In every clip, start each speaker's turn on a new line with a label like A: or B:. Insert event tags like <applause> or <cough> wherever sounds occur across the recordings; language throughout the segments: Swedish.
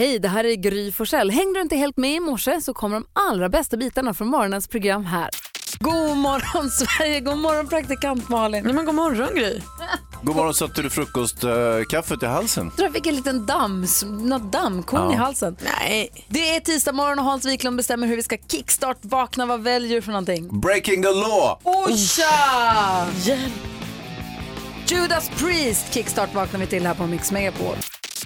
A: Hej, det här är Gry Forssell. Hängde du inte helt med i morse så kommer de allra bästa bitarna från morgonens program här. God morgon <laughs> Sverige, god morgon praktikant Malin.
B: Nej, men god morgon Gry.
C: God morgon, satte du frukostkaffet i halsen?
A: Jag tror jag fick en liten damm, något dammkorn
C: Ja.
A: i halsen.
B: Nej.
A: Det är tisdag morgon och Hans Wiklund bestämmer hur vi ska kickstart vakna. Vad väljer du för någonting?
C: Breaking the law!
A: Osha! Judas Priest kickstart vaknar vi till här på Mix Megapol.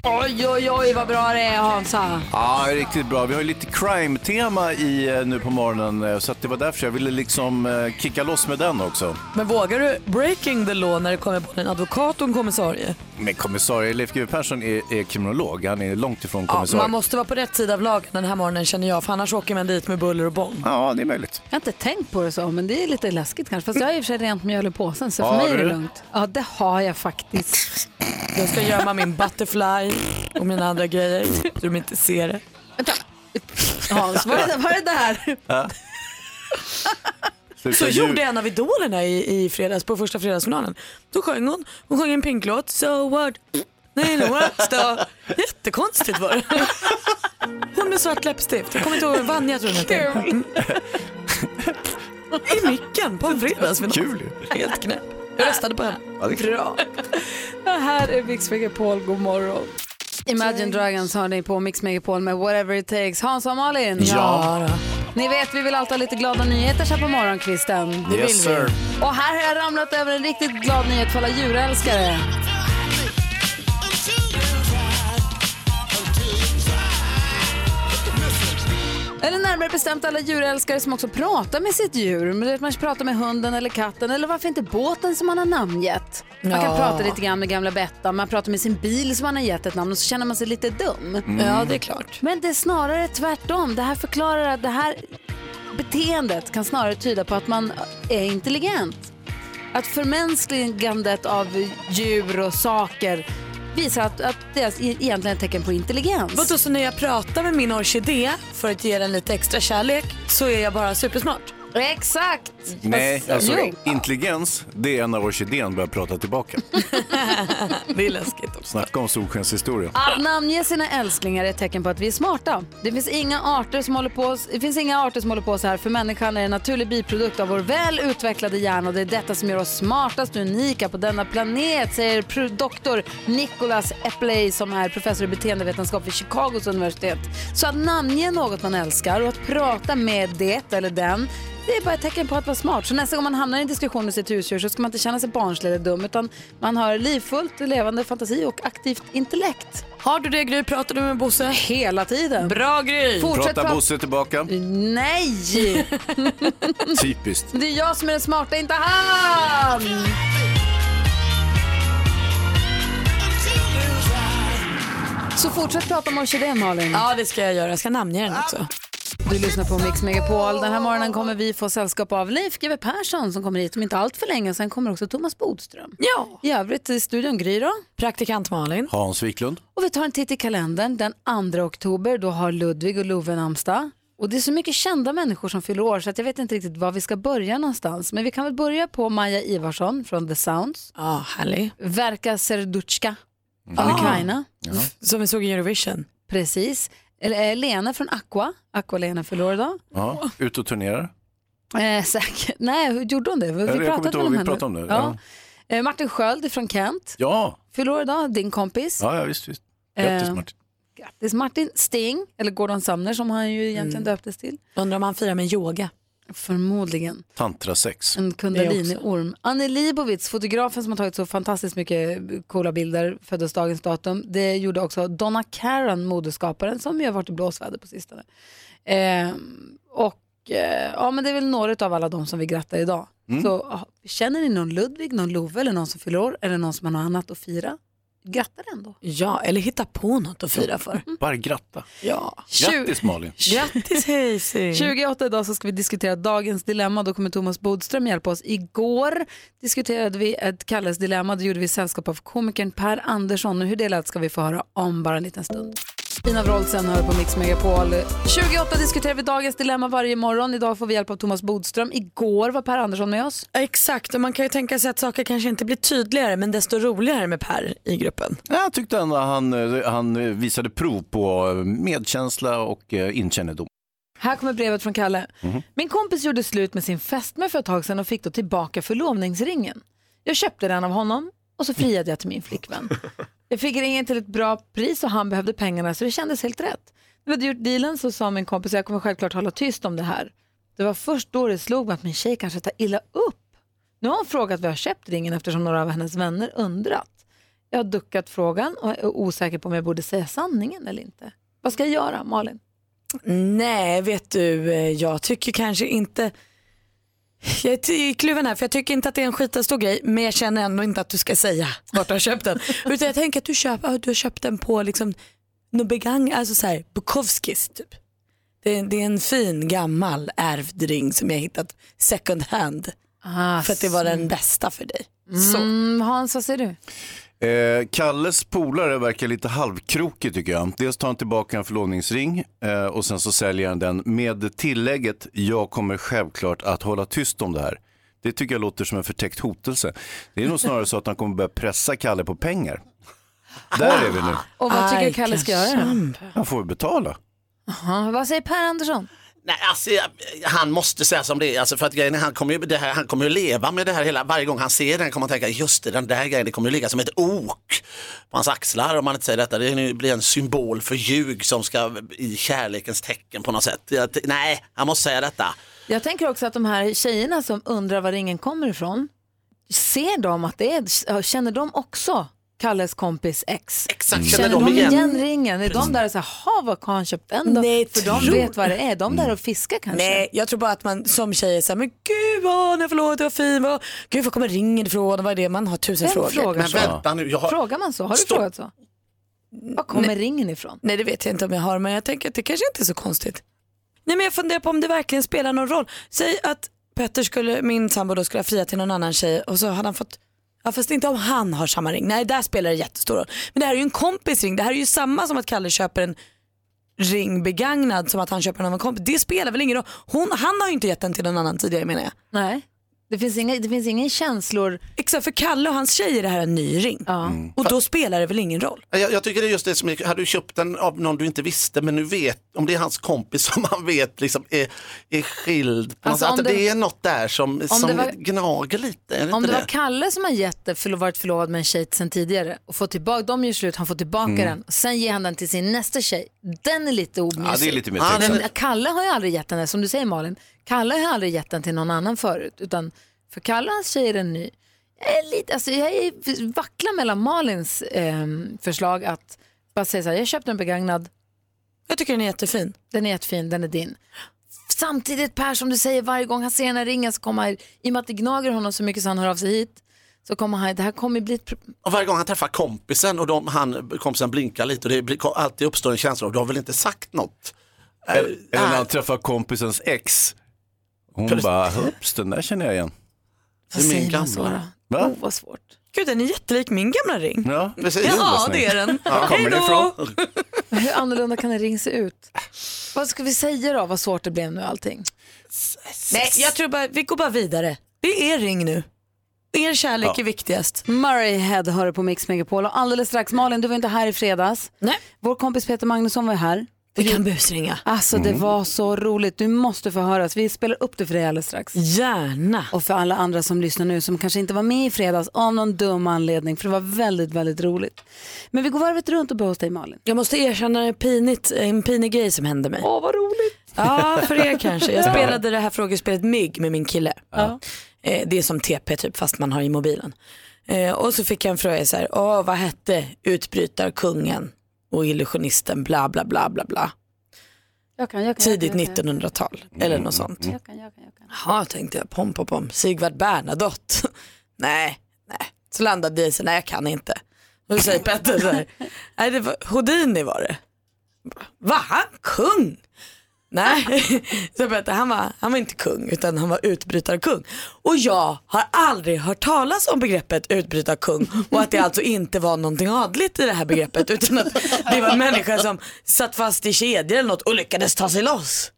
A: Oj, oj, oj vad bra det är Hansa.
C: Ja, riktigt bra. Vi har ju lite crime-tema i eh, nu på morgonen eh, så att det var därför jag ville liksom eh, kicka loss med den också.
B: Men vågar du breaking the law när det kommer på en advokat och en kommissarie?
C: Men kommissarie Leif GW Persson är, är kriminolog. Han är långt ifrån
B: Ja,
C: kommissarie.
B: man måste vara på rätt sida av lagen den här morgonen känner jag för annars åker man dit med buller och bång.
C: Ja, det är möjligt.
A: Jag har inte tänkt på det så, men det är lite läskigt kanske. Fast jag har i och för sig rent mjöl i påsen, så för
C: Har
A: mig är det
C: du?
A: lugnt. Ja, det har jag faktiskt.
B: Jag ska gömma min butterfly och mina andra grejer så de inte ser det.
A: Hans, vad är det, vad är det där?
C: Sluta
B: Så gjorde en av idolerna i, i fredags på första fredagsfinalen. Då sjöng hon, hon sjöng en pinklåt, So what? Nej, no, what? Då. Jättekonstigt var det. Hon med svart läppstift, jag kommer inte ihåg, Vanja tror jag hette. Mm. I micken på en fredagsfinal.
C: Kul.
B: Helt knäpp. Jag röstade på henne.
C: Ja, det är
A: Bra. Det här är Mix Megapol, god morgon. Imagine Dragons har ni på Mix Megapol med Whatever It Takes. Hans och Malin.
B: Ja, då.
A: Ni vet, vi vill alltid ha lite glada nyheter så här på morgonkvisten. Det
C: Yes,
A: vill
C: sir.
A: vi. Och här har jag ramlat över en riktigt glad nyhet för alla djurälskare. Eller närmare bestämt alla djurälskare som också pratar med sitt djur. Man pratar med hunden eller katten eller varför inte båten som man har namngett. Man kan
B: Ja.
A: prata lite grann med gamla Bettan, man pratar med sin bil som man har gett ett namn och så känner man sig lite dum.
B: ja, det är klart.
A: Men det är snarare tvärtom. Det här förklarar att det här beteendet kan snarare tyda på att man är intelligent. Att förmänskligandet av djur och saker visar att, att det är egentligen ett tecken på intelligens.
B: Vadå, så när jag pratar med min orkidé för att ge den lite extra kärlek så är jag bara supersmart?
A: Exakt!
C: Nej, alltså
A: jo.
C: intelligens, det är när orkidén börjar prata tillbaka. <laughs>
B: Det är läskigt också.
C: Snacka om solskenshistoria.
A: Att namnge sina älsklingar är ett tecken på att vi är smarta. Det finns inga arter som håller på, det finns inga arter som håller på så här för människan är en naturlig biprodukt av vår väl utvecklade hjärna och det är detta som gör oss smartast och unika på denna planet säger pro- doktor Nicholas Epley som är professor i beteendevetenskap vid Chicagos universitet. Så att namnge något man älskar och att prata med det eller den det är bara ett tecken på att vara smart. Så nästa gång man hamnar i en diskussion med sitt husdjur så ska man inte känna sig barnslig eller dum utan man har livfullt, levande fantasi och aktivt intellekt.
B: Har du det Gry? Pratar du med Bosse?
A: Hela tiden.
B: Bra Gry!
A: Fortsätt
C: Pratar
A: prata.
C: Bosse tillbaka?
A: Nej! <laughs>
C: Typiskt.
A: Det är jag som är den smarta, inte han! Så fortsätt prata om orkidén Malin.
B: Ja, det ska jag göra. Jag ska namnge den också.
A: Du lyssnar på Mix Megapol. Den här morgonen kommer vi få sällskap av Leif GW Persson som kommer hit om inte allt för länge. Sen kommer också Thomas Bodström.
B: Ja.
A: I övrigt i studion Gry då.
B: Praktikant Malin.
C: Hans Wiklund.
A: Och vi tar en titt i kalendern. Den 2 oktober då har Ludvig och Love namnsdag. Och det är så mycket kända människor som fyller år så att jag vet inte riktigt var vi ska börja någonstans. Men vi kan väl börja på Maja Ivarsson från The Sounds.
B: Ja, härlig.
A: Verka Serduchka från
B: Ah.
A: Ukraina.
B: Som vi såg i Eurovision.
A: Precis. Eller, eh, Lena från Aqua. Aqua-Lena år idag.
C: Ja, ut och turnerar.
A: Eh, säkert. Nej, hur gjorde hon det? Vi
C: jag kommer
A: pratade
C: ihåg, vi pratade om det,
A: Ja. Eh, Martin Sköld från Kent.
C: Ja,
A: Fyller idag, din kompis.
C: ja, ja visst. visst. Grattis
A: Eh,
C: Martin.
A: Grattis Martin. Sting, eller Gordon Sumner som han ju egentligen
C: Mm.
A: döptes till.
B: Undrar om han firar med yoga.
A: Förmodligen.
C: Tantrasex.
A: En kundalini-orm. Annie Leibovitz, fotografen som har tagit så fantastiskt mycket coola bilder, föddes dagens datum. Det gjorde också Donna Karan, modeskaparen, som ju har varit i blåsväder på sistone. Eh, och eh, ja, men det är väl några av alla de som vi grattar idag.
C: Mm.
A: Så ah, känner ni någon Ludvig, någon Love eller någon som fyller år eller någon som har något annat att fira? Grattar ändå.
B: Ja, eller hitta på något att fira för.
C: Bara gratta.
B: Ja.
C: Grattis Malin.
B: Grattis Hayesy.
A: 28 idag så ska vi diskutera dagens dilemma. Då kommer Thomas Bodström hjälpa oss. Igår diskuterade vi ett Kalles dilemma. Då gjorde vi sällskap av komikern Per Andersson. Och hur det lät ska vi få höra om bara en liten stund. Ina Wroldsen hör på Mix Megapol. 28 diskuterar vi dagens dilemma varje morgon. Idag får vi hjälp av Thomas Bodström. Igår var Per Andersson med oss.
B: Exakt, och man kan ju tänka sig att saker kanske inte blir tydligare men desto roligare med Per i gruppen.
C: Jag tyckte ändå han, han visade prov på medkänsla och eh, inkännedom.
A: Här kommer brevet från Kalle. Min kompis gjorde slut med sin fästmö för ett tag sedan och fick då tillbaka förlovningsringen. Jag köpte den av honom och så friade jag till min flickvän. <laughs> Jag fick ringen till ett bra pris och han behövde pengarna så det kändes helt rätt. När vi hade gjort dealen så sa min kompis jag kommer självklart hålla tyst om det här. Det var först då det slog mig att min tjej kanske tar illa upp. Nu har hon frågat var jag köpt ringen eftersom några av hennes vänner undrat. Jag har duckat frågan och är osäker på om jag borde säga sanningen eller inte. Vad ska jag göra, Malin?
B: Nej, vet du, eh, jag tycker kanske inte... Jag är kluven här för jag tycker inte att det är en skitstor grej men jag känner ändå inte att du ska säga vart du har köpt den. <laughs> Utan jag tänker att du, köp, du har köpt den på liksom, något begagn, alltså så här, Bukowskis typ. Det, är- det är en fin gammal ärvd ring som jag hittat second hand
A: Ah,
B: för att det var den bästa för dig. Så.
A: Mm, Hans, vad säger du?
C: Eh, Kalles polare verkar lite halvkrokig tycker jag. Dels tar han tillbaka en förlovningsring eh, och sen så säljer han den med tillägget jag kommer självklart att hålla tyst om det här. Det tycker jag låter som en förtäckt hotelse. Det är nog snarare så att han kommer börja pressa Kalle på pengar. Där är vi nu.
A: Och vad tycker
B: Aj,
A: Kalle ska göra?
C: Han får betala.
A: Ja, vad säger Per Andersson?
D: Nej, alltså, han måste säga som det är. Alltså, för att grejen är, han kommer ju, det här, han kommer ju leva med det här hela, varje gång han ser den kommer han tänka, just det, den där grejen, det kommer ju ligga som ett ok på hans axlar om man inte säger detta. Det blir en symbol för ljug som ska i kärlekens tecken på något sätt. Jag, nej, han måste säga detta.
A: Jag tänker också att de här tjejerna som undrar var ringen kommer ifrån, ser de att det är, känner de också Kalles kompis ex?
D: Exakt,
A: Känner
D: känner
A: de
D: de igen.
A: igen ringen? Är de där och säger, ha vad har han köpt den då?
B: Nej,
A: För de
B: tror-
A: vet vad det är. De där och fiskar kanske.
B: Nej, jag tror bara att man som tjej är såhär, men gud vad när förlåt, det var fin, vad, gud var kommer ringen ifrån, vad är det, man har tusen
A: Vem
B: frågor.
A: frågar
D: Men
A: så?
D: vänta nu, jag har,
A: Frågar man så? Har du
D: Stopp.
A: frågat så? Var kommer ringen ifrån?
B: Nej det vet jag inte om jag har men jag tänker att det kanske inte är så konstigt. Nej men jag funderar på om det verkligen spelar någon roll. Säg att Petter skulle, min sambo då skulle ha friat till någon annan tjej och så hade han fått Ja fast inte om han har samma ring. Nej där spelar det jättestor roll. Men det här är ju en kompis ring. Det här är ju samma som att Kalle köper en ring begagnad som att han köper den av en kompis. Det spelar väl ingen roll. Hon, han har ju inte gett den till någon annan tidigare menar jag.
A: Nej. Det finns inga, det finns inga känslor.
B: Exakt för Kalle och hans tjej är det här en ny ring.
A: Ja.
B: Och då spelar det väl ingen roll.
D: jag, jag tycker det är just det som är, hade du köpt den av någon du inte visste men nu vet, om det är hans kompis som han vet liksom är, är skild. På
A: Alltså,
D: något
A: om
D: sätt.
A: det-
D: det, är något där som, som
A: det var-
D: gnager lite. Det
A: Om det
D: inte
A: var Kalle som har gett det, förlo- varit förlovad med en tjej sen tidigare och fått tillbaka, de gör slut, han får tillbaka den och sen ger han den till sin nästa tjej. Den är lite omysig.
C: Ja, det är lite mer
D: Ja, den-
A: Kalle har ju aldrig gett den, som du säger Malin, Kalle har ju aldrig gett den till någon annan förut. Utan för Kalle och hans tjej är den ny. Jag, är lite, alltså, jag är, vacklar mellan Malins ehm, förslag att bara säga så här, jag köpte en begagnad,
B: Jag tycker den är jättefin.
A: den är jättefin, den är din. Samtidigt Per, som du säger, varje gång han ser den här ringen så kommer i och med att det gnager honom så mycket så han hör av sig hit, så kommer han, det här kommer bli ett pro-
D: Och varje gång han träffar kompisen och de, han, kompisen blinkar lite och det blir, alltid uppstår en känsla av du har väl inte sagt något?
C: Eller eller när
D: Äh,
C: han träffar kompisens ex. Hon
D: Precis.
C: bara, hups den där känner jag igen.
D: Det är
A: Vad
D: min
A: säger man så
D: gamla.
A: då?
C: Va?
A: Oh, vad svårt.
B: Gud den är jättelik min gamla ring.
C: Ja,
D: Precis.
B: Ja det är den. <laughs>
C: Var kommer det ifrån?
A: Men hur annorlunda kan en ring se ut? Vad ska vi säga då, vad svårt det blev nu allting?
B: Nej, jag tror bara, vi går bara vidare. Det är ring nu. Er kärlek
C: Ja.
B: är viktigast.
A: Murray Head hör på Mix Megapol och alldeles strax, Malin du var inte här i fredags.
B: Nej.
A: Vår kompis Peter Magnusson var här.
B: Vi kan busringa.
A: Alltså det var så roligt, du måste få höras. Vi spelar upp det för dig alldeles strax.
B: Gärna.
A: Och för alla andra som lyssnar nu som kanske inte var med i fredags av någon dum anledning för det var väldigt, väldigt roligt. Men vi går varvet runt och börjar hos dig Malin.
B: Jag måste erkänna en, pinigt, en pinig grej som hände mig.
A: Åh vad roligt.
B: Ja, för er kanske. Jag spelade det här frågespelet Mygg med min kille.
A: Ja.
B: Eh, det är som TP typ fast man har i mobilen. Eh, och så fick jag en fråga så här, Åh, vad hette utbrytarkungen och illusionisten bla bla bla bla bla.
A: Jag kan, jag kan,
B: Tidigt
A: jag kan,
B: 1900-tal eller något sånt.
A: Jag kan, jag kan, jag
B: tänkte jag, pom pom pom, Sigvard Bernadotte. <laughs> nej, nej. Så landade det i nej jag kan inte. Då säger Petter så här, nej det var, Houdini var det. Va, han kung? Nej, <laughs> så berättade, han, var, han var inte kung utan han var utbrytarkung. Och jag har aldrig hört talas om begreppet utbrytarkung och att det alltså inte var någonting adligt i det här begreppet utan att det var en människa som satt fast i kedjor eller något och lyckades ta sig loss.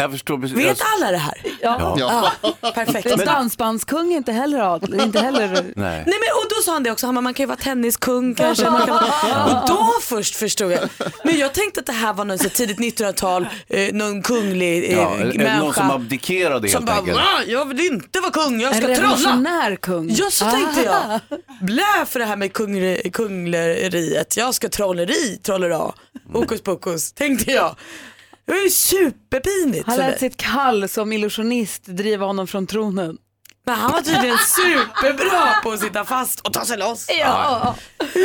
C: Jag förstår precis.
B: Vet alla det här?
A: Ja.
C: Ja.
B: Ja, <laughs> perfekt.
A: För dansbandskung är inte heller adel, inte heller...
C: Nej.
B: Nej men och då sa han det också, han bara, man kan ju vara tenniskung kanske. Man kan. Och då först förstod jag. Men jag tänkte att det här var någon så tidigt 1900-tal, eh, någon kunglig eh,
C: Ja,
B: människa.
C: någon som abdikerade
B: som
C: helt
B: bara,
C: enkelt?
B: Jag vill inte vara kung, jag
A: En
B: ska trolla.
A: revolutionär kung.
B: Ja så tänkte
A: Ah.
B: jag. Blä för det här med kungre, kungleriet, jag ska trolleri, trollera, hokus pokus, tänkte jag. Det var ju superpinigt
A: Han lät sitt kall som illusionist driva honom från tronen.
B: Men han var tydligen <laughs> superbra på att sitta fast och ta sig loss.
A: Ja,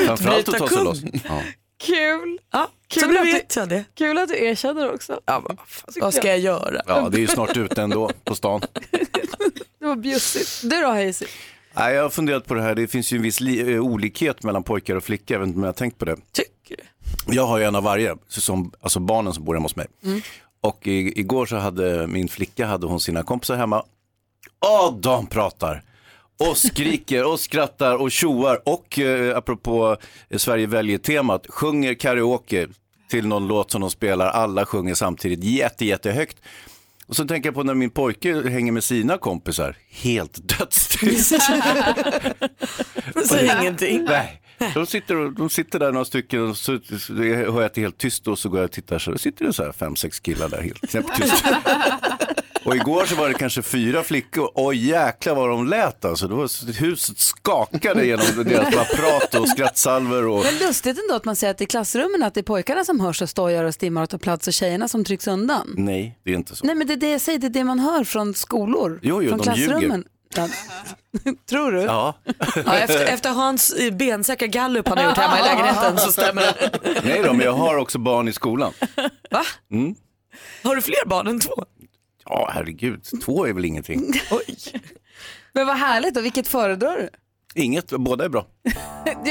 C: Framförallt att ta sig loss. Ja.
A: kul.
B: Ja,
A: Kul
B: så nu
A: att du-
B: vet jag det.
A: Kul att du erkänner också.
B: Ja, vad, vad ska jag göra?
C: ja, det är ju snart ute ändå på stan. <laughs>
A: Det var bjussigt. Du då Hayes?
C: Nej, jag har funderat på det här. Det finns ju en viss eh, olikhet mellan pojkar och flickor. Jag vet inte om jag har tänkt på det.
B: Du?
C: Jag har ju en av varje, som, alltså barnen som bor hemma hos mig. Och i, igår så hade min flicka hade hon sina kompisar hemma. Åh, de pratar! Och skriker och skrattar och tjoar och eh, apropå eh, Sverige väljer-temat, sjunger karaoke till någon låt som de spelar. Alla sjunger samtidigt jätte, jättehögt. Och så tänker jag på när min pojke hänger med sina kompisar, helt dödstyst.
B: Säg <laughs> ingenting.
C: Nej. De sitter, de sitter där några stycken och så hör jag att det är helt tyst och så går jag och tittar så sitter det så här fem, sex killar där helt knäpptyst. <laughs> Och igår så var det kanske fyra flickor och jäklar vad de lät alltså. Det var, huset skakade genom deras prat och skrattsalver och
A: Men lustigt ändå att man säger att i klassrummen att det är pojkarna som hörs och stojar och stimmar och tar plats och tjejerna som trycks undan.
C: nej, det är inte så.
A: Nej men det är det jag säger, det är det man hör från skolor.
C: Jo, jo,
A: från
C: de
A: klassrummen. Ja. <laughs> Tror du?
C: Ja,
B: Ja, efter, efter Hans bensäkra gallup han har gjort hemma i lägenheten så stämmer det.
C: nej då, men jag har också barn i skolan.
B: Va?
C: Mm.
B: Har du fler barn än två?
C: Ja, herregud, två är väl ingenting.
B: Oj.
A: Men vad härligt och vilket föredrar du?
C: Inget, båda är bra.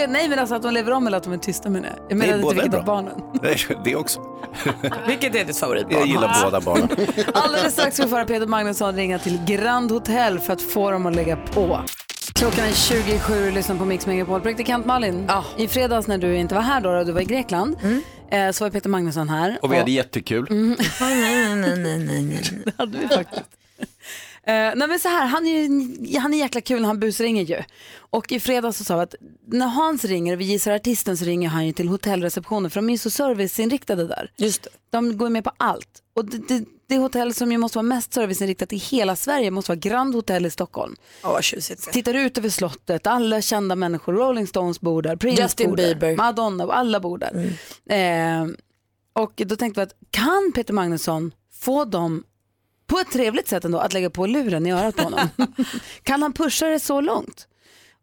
A: Nej men alltså att de lever om eller att de är tysta med det. Jag menar inte vilket av barnen.
C: Nej, <laughs> Det också. <laughs>
B: Vilket är ditt favoritbarn?
C: Jag gillar båda barnen. <laughs>
A: Alldeles strax ska vi få höra Peter Magnusson ringa till Grand Hotel för att få dem att lägga på. Klockan är 27 och lyssnar på Mix Megapol. Praktikant Malin,
B: Ja.
A: i fredags när du inte var här då, då du var i Grekland, eh, så var Peter Magnusson här.
C: Och vi hade jättekul.
A: Det hade vi faktiskt. Eh, nej men så här, han är, han är jäkla kul när han busringer ju. Och i fredags så sa vi att när Hans ringer och vi gissar artisten så ringer han ju till hotellreceptionen för de är ju så serviceinriktade där.
B: Just det.
A: De går med på allt. Och det, det, det hotell som ju måste vara mest serviceinriktat i hela Sverige måste vara Grand Hotel i Stockholm.
B: Ja, vad tjusigt.
A: Tittar ut över slottet, alla kända människor, Rolling Stones bor där, Prince
B: Justin
A: bor där,
B: Bieber.
A: Madonna, alla bor där. Eh, och då tänkte vi att kan Peter Magnusson få dem på ett trevligt sätt ändå att lägga på luren i örat på honom? <laughs> kan han pusha det så långt?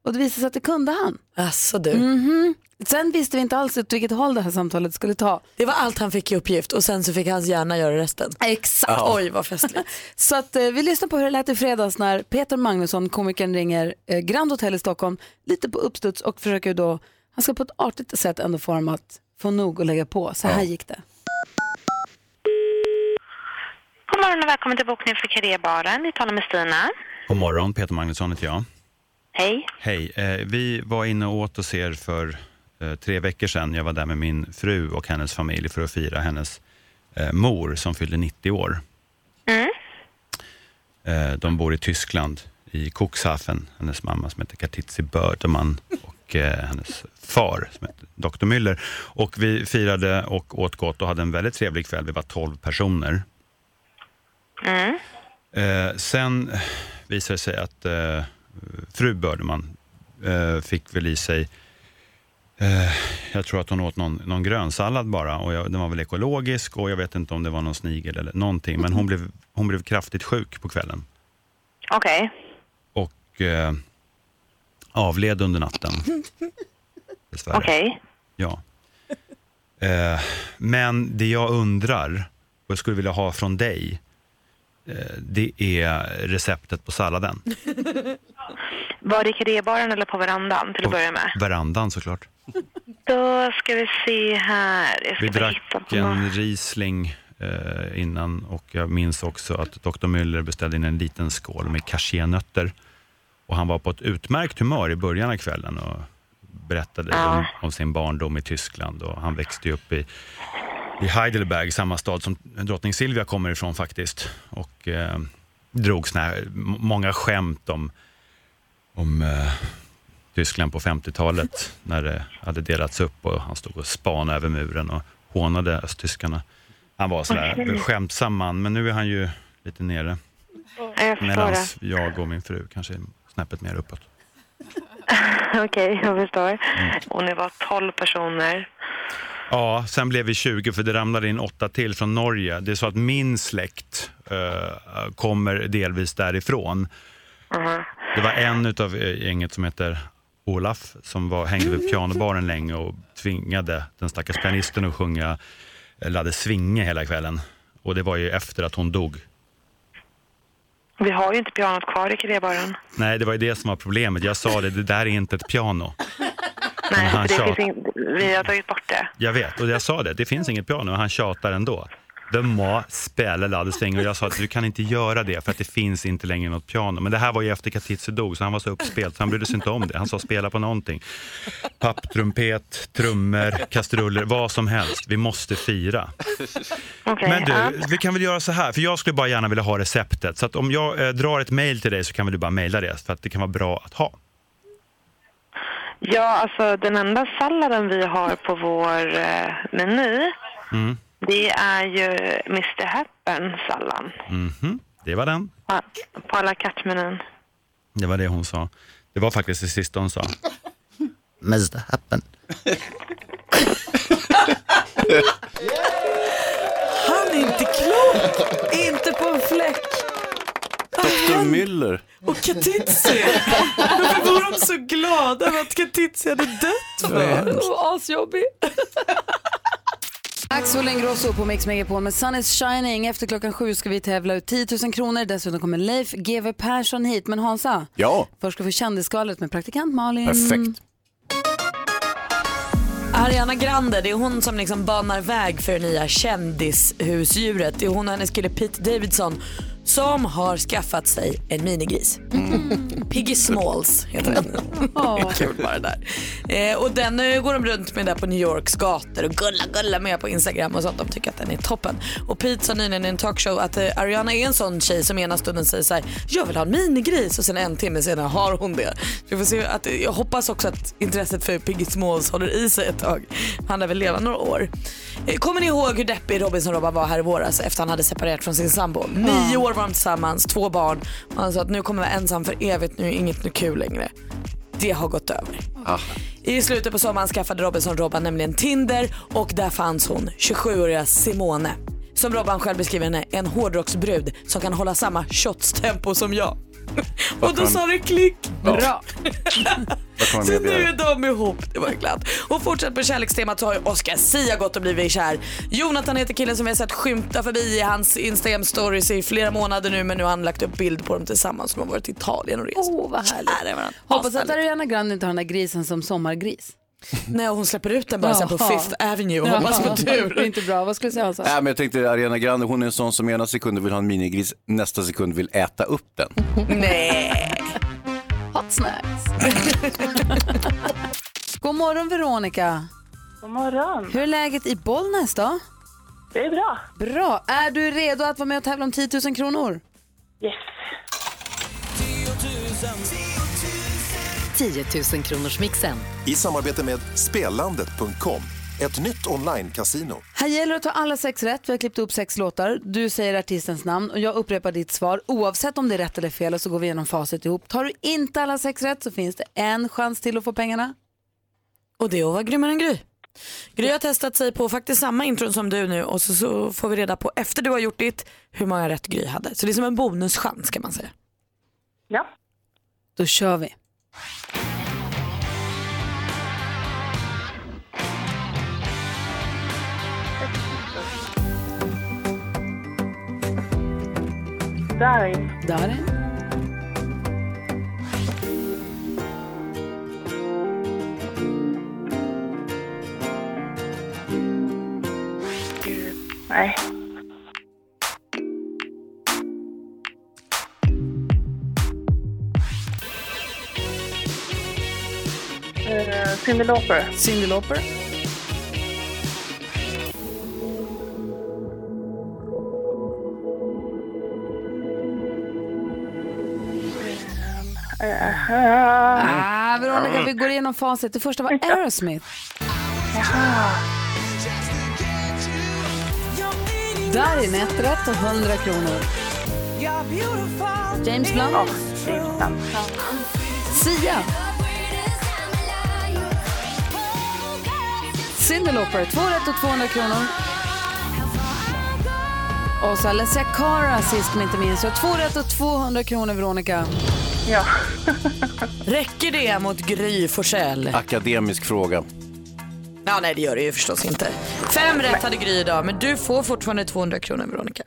A: Och det visade sig att det kunde han.
B: Alltså du.
A: Mm. Sen visste vi inte alls åt vilket håll det här samtalet skulle ta.
B: Det var allt han fick i uppgift och sen så fick hans hjärna göra resten.
A: Exakt.
B: Oj vad festligt. <laughs>
A: Så att, eh, vi lyssnar på hur det lät i fredags när Peter Magnusson, komikern, ringer eh, Grand Hotel i Stockholm lite på uppstuds och försöker då, han ska på ett artigt sätt ändå få dem att få nog och lägga på. Så här gick det.
E: God morgon och välkommen till bokning för Karébaren. Ni talar med Stina.
F: God morgon, Peter Magnusson heter jag.
E: Hej.
F: Hej, eh, vi var inne och åt hos er för eh, tre veckor sedan. Jag var där med min fru och hennes familj för att fira hennes eh, mor som fyllde 90 år.
E: Mm.
F: Eh, de bor i Tyskland, i Cuxhaven. Hennes mamma som heter Katitzi Bördeman och eh, hennes far som heter Dr. Müller. Och vi firade och åt gott och hade en väldigt trevlig kväll. Vi var 12 personer.
E: Mm.
F: Eh, sen visade det sig att eh, fru Bördeman eh, fick väl i sig, eh, jag tror att hon åt någon, någon grönsallad bara och jag, den var väl ekologisk och jag vet inte om det var någon snigel eller någonting, men hon blev, hon blev kraftigt sjuk på kvällen
E: Okej.
F: och eh, avled under natten. <laughs>
E: Okej.
F: Ja. Eh, men det jag undrar, och jag skulle vilja ha från dig, det är receptet på salladen. <laughs>
E: Var det i Karébaren eller på verandan till att börja med?
F: Verandan såklart. <laughs>
E: Då ska vi se här.
F: Vi drack
E: på
F: en. Riesling eh, innan och jag minns också att Dr. Müller beställde in en liten skål med cashewnötter. Och han var på ett utmärkt humör i början av kvällen och berättade om, om sin barndom i Tyskland och han växte upp i, i Heidelberg, samma stad som drottning Silvia kommer ifrån faktiskt. Och eh, drog såna här, många skämt om, om eh, Tyskland på 50-talet <laughs> när det hade delats upp och han stod och spanade över muren och hånade östtyskarna. Han var sådär
E: Okej.
F: skämtsam man, men nu är han ju lite nere.
E: Ja, Jag
F: Medan jag och min fru kanske är snäppet mer uppåt. <laughs>
E: Okej, jag förstår.
F: Mm.
E: Och ni var 12 personer.
F: Ja, sen blev vi 20 för det ramlade in åtta till från Norge. Det är så att min släkt eh, kommer delvis därifrån.
E: Mhm.
F: Det var en av gänget som heter Olaf som var, hängde vid pianobaren länge och tvingade den stackars pianisten att sjunga Ladde Svinge hela kvällen. Och det var ju efter att hon dog.
E: Vi har ju inte pianot kvar i krébaren.
F: Nej, det var ju det som var problemet. Jag sa det, det där är inte ett piano.
E: Nej,
F: han
E: det
F: tjat-
E: ing... vi har tagit bort det.
F: Jag vet, och jag sa det, det finns inget piano, och han tjatar ändå. De må spela Ladde Svinge och jag sa att du kan inte göra det för att det finns inte längre något piano. Men det här var ju efter Katitze dog så han var så uppspelt så han brydde sig inte om det. Han sa spela på någonting. Papptrumpet, trummor, kastruller, vad som helst. Vi måste fira.
E: Okej.
F: Men
E: ja.
F: du, vi kan väl göra så här, för jag skulle bara gärna vilja ha receptet. Så om jag eh, drar ett mail till dig så kan väl du bara mejla det, för att det kan vara bra att ha.
E: Ja, alltså den enda salladen vi har på vår eh, meny,
F: Mm.
E: det är ju Mr Happen-sallad.
F: Mhm, Det var den.
E: Ja, På alla kattmenyn.
F: Det var det hon sa. Det var faktiskt det sista hon sa.
D: Mr Happen.
B: Han är inte klok!
A: Inte på en fläck.
C: Dr. Müller.
B: Och Katitzi, varför var de så glada över att Katitzi hade dött för?
A: Oh, asjobbig. Axel Ingrosso på Mix Megapol med Sun is shining. Efter klockan sju ska vi tävla ut 10 000 kronor. Dessutom kommer Leif GW Persson hit. Men Hansa,
C: Ja,
A: först ska vi få kändisskvallret med praktikant Malin.
C: perfekt.
B: Ariana Grande, det är hon som liksom banar väg för det nya kändishusdjuret. Det är hon och hennes kille Pete Davidson som har skaffat sig en minigris. Piggy Smalls heter den. Kul bara där. Eh, och den eh, går de runt med där på New Yorks gator och gulla gulla med på Instagram och sånt. De tycker att den är toppen. Och Pete sa nyligen i en talkshow att eh, Ariana är en sån tjej som ena stunden säger så här, jag vill ha en minigris och sen en timme senare har hon det. Vi får se att, jag hoppas också att intresset för Piggy Smalls håller i sig ett tag. Han lär väl leva några år. Eh, Kommer ni ihåg hur deppig Robinson-Robban var här i våras efter han hade separerat från sin sambo? Nio år var de tillsammans, två barn. Och han sa att nu kommer jag vara ensam för evigt, nu är inget nu kul längre. Det har gått över. I slutet på sommaren skaffade Robinson-Robban nämligen Tinder och där fanns hon, 27-åriga Simone. Som Robban själv beskriver henne, en hårdrocksbrud som kan hålla samma shots-tempo som jag. Och då sa det klick.
A: Bra.
B: Så nu är de ihop, det var ju glatt. Och fortsatt på kärlekstemat så har ju Oscar Sia gått och blivit kär. Jonathan heter killen som vi har sett skymta förbi i hans Instagram stories i flera månader nu men nu har han lagt upp bild på dem tillsammans som har varit i Italien och rest.
A: Åh, vad härligt. Hoppas att. Ariana Grande inte har den där grisen som sommargris. <laughs>
B: Nej, hon släpper ut den bara sen på. Fifth Avenue och hoppas på <laughs>
A: Det är
B: tur.
A: inte bra. Vad skulle du säga Hansa?
C: Nej, men jag tänkte Ariana Grande, hon är en sån som ena sekunden vill ha en minigris, nästa sekund vill äta upp den. <laughs>
B: Nej.
A: Hot snacks. God morgon Veronica.
E: God morgon.
A: Hur är läget i Bollnäs då?
E: Det är bra.
A: Bra. Är du redo att vara med och tävla om 10 000 kronor?
E: Yes.
G: 10 000 kronors mixen.
H: I samarbete med Spelandet.com, ett nytt online-casino.
A: Här gäller det att ta alla sex rätt. Vi har klippt upp sex låtar. Du säger artistens namn och jag upprepar ditt svar oavsett om det är rätt eller fel och så går vi igenom facit ihop. Tar du inte alla sex rätt så finns det en chans till att få pengarna.
B: Och det är att vara grymmare än Gry. Gry har testat sig på faktiskt samma intron som du nu och så, så får vi reda på efter du har gjort ditt hur många rätt Gry hade. Så det är som en bonuschans kan man säga.
E: Ja.
A: Då kör vi.
E: Darin.
A: Darin.
E: Nej. Cyndi Lauper.
A: Cyndi Lauper. Ah, Veronica, vi går igenom facit. Det första var Aerosmith. Darin, ett rätt och 100 kronor. James Blunt. Sia. Cyndi Lauper, två rätt och 200 kronor. Och så Alessia Cara sist men inte minst. Så två rätt och 200 kronor, Veronica.
E: Ja. <laughs>
B: Räcker det mot Gry Forssell?
C: Akademisk fråga.
B: Ja, nej det gör det ju förstås inte. Fem rätt hade Gry idag, men du får fortfarande 200 kronor Veronica.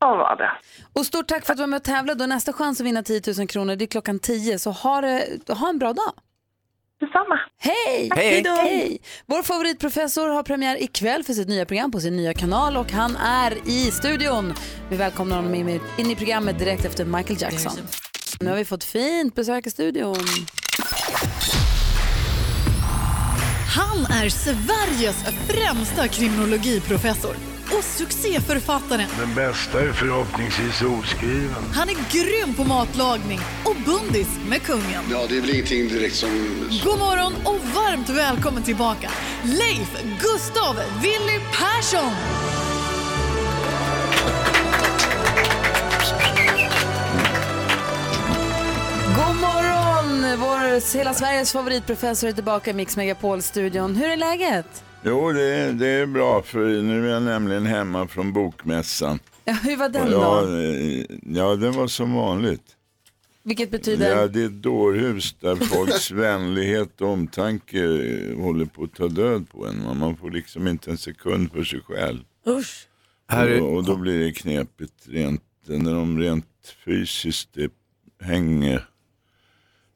E: Ja, vad det.
A: Och stort tack för att du var med och tävlade. Och nästa chans att vinna 10 000 kronor det är klockan 10. Så ha, det, ha en bra dag.
E: Detsamma.
A: Hej!
C: Hej.
A: då! Hej! Vår favoritprofessor har premiär ikväll för sitt nya program på sin nya kanal och han är i studion. Vi välkomnar honom in i, in i programmet direkt efter Michael Jackson. Nu har vi fått fint besök i studion.
G: Han är Sveriges främsta kriminologiprofessor och succéförfattaren.
I: Den bästa är förhoppningsvis oskriven.
G: Han är grym på matlagning och bundis med kungen.
I: Ja, det är väl ingenting direkt som...
G: God morgon och varmt välkommen tillbaka Leif Gustav Willy Persson!
A: God morgon! Vår, hela Sveriges favoritprofessor är tillbaka i Mix Megapol-studion. Hur är läget?
I: Jo, det är, det är bra för nu är jag nämligen hemma från bokmässan.
A: Ja, hur var den då?
I: eh, ja, det var som vanligt.
A: Vilket betyder?
I: Ja, det är ett dårhus där folks <laughs> vänlighet och omtanke håller på att ta död på en. Man får liksom inte en sekund för sig själv.
B: Usch.
C: Är-
I: Och, och då blir det knepigt rent, när de rent fysiskt hänger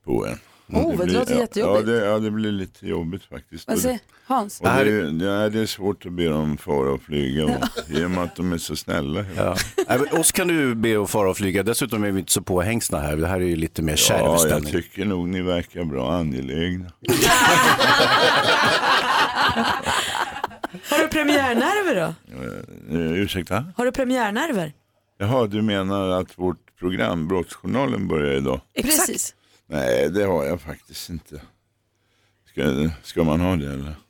I: på en.
A: Oh, det låter
I: ja,
A: jättejobbigt.
I: Ja det, ja, det blir lite jobbigt faktiskt.
A: Vad säger Hans?
I: Och det, är- ja, det är svårt att be dem fara och flyga och, <laughs> i och med att de är så snälla.
C: Ja. Men oss kan du be att fara och flyga. Dessutom är vi inte så påhängsna här. Det här är ju lite mer kärv
I: Ja, jag tycker nog ni verkar bra angelägna. <laughs>
B: Har du premiärnerver då?
I: Uh, ursäkta?
B: Har du premiärnerver?
I: Jaha, du menar att vårt program Brottsjournalen börjar idag?
A: Precis.
I: Nej, det har jag faktiskt inte. Ska, ska man ha det eller? <laughs>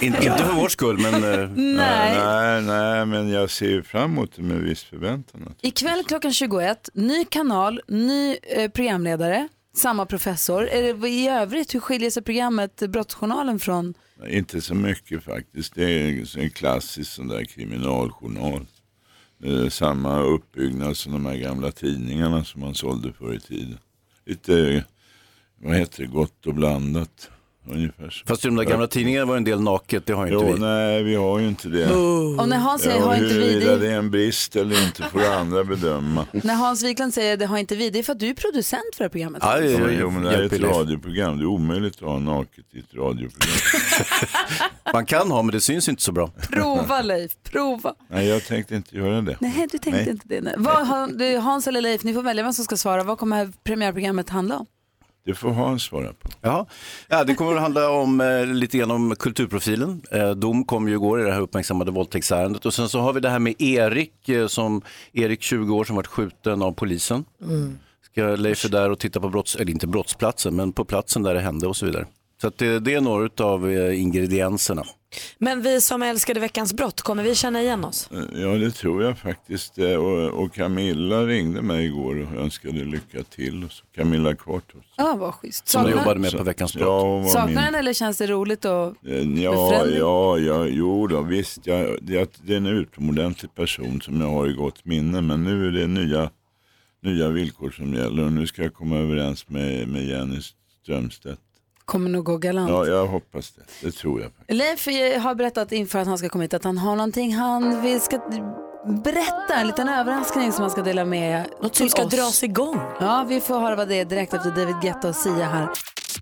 C: In, inte för vår skull, men eh,
A: Nej.
I: Nej, nej, men jag ser ju fram emot det med viss förväntan.
A: Ikväll klockan 21, ny kanal, ny eh, programledare, samma professor. Är det, I övrigt, hur skiljer sig programmet Brottsjournalen från?
I: Inte så mycket faktiskt. Det är en klassisk sån där kriminaljournal. Eh, samma uppbyggnad som de här gamla tidningarna som man sålde förr i tiden. Lite, vad heter det, gott och blandat. Ungefär så.
C: fast i de där gamla tidningarna var en del naket. Det har ju inte
I: Jo,
C: vi.
I: nej, vi har ju inte det.
A: Och när Hans säger
I: Ja,
A: har inte vi
I: det
A: det,
I: är en brist eller inte får andra bedöma.
A: när Hans Wiklund säger det har inte vi, det är för att du är producent för det här programmet.
C: Ja, det
I: Jo, men det här är ett radioprogram. Det är omöjligt att ha naket i ett radioprogram. <laughs>
C: Man kan ha, men det syns inte så bra.
A: Prova Leif, prova.
I: Nej, jag tänkte inte göra det.
A: Nej, du tänkte
I: Nej.
A: inte det. Nej. Vad, Hans eller Leif, ni får välja vem som ska svara. Vad kommer premiärprogrammet handla om?
I: Det får Hans svara på.
C: Ja. ja, det kommer att handla om eh, lite grann om kulturprofilen. Eh, dom kom ju igår i det här uppmärksammade våldtäktsärendet. Och sen så har vi det här med Erik, eh, som, Erik 20 år som varit skjuten av polisen. Ska Leif är där och titta på brotts, eller inte brottsplatsen, men på platsen där det hände och så vidare. Så att det, det är några av eh, ingredienserna.
B: Men vi som älskade Veckans brott, kommer vi känna igen oss?
I: Ja, det tror jag faktiskt. Eh, Och, och Camilla ringde mig igår och önskade lycka till. Och så Camilla Kvartos.
A: Ja, vad schysst.
C: Som du
A: Saknar,
C: jobbade med på Veckans brott.
I: Ja,
A: saknar
I: min...
A: den eller känns det roligt? Och...
I: Eh, Ja, ja, ja, jo då, visst. Jag, det, det är en utomordentlig person som jag har i gott minne. Men nu är det nya, nya villkor som gäller. Och nu ska jag komma överens med, med Jenny Strömstedt.
A: Kommer nog gå galant.
I: Ja, jag hoppas det. Det tror jag. faktiskt.
A: Leif har berättat inför att han ska komma hit att han har någonting han vill ska berätta, en liten överraskning som han ska dela med
B: Något som ska
A: oss.
B: dras igång.
A: Ja, vi får höra vad det är direkt efter David Guetta och Sia här.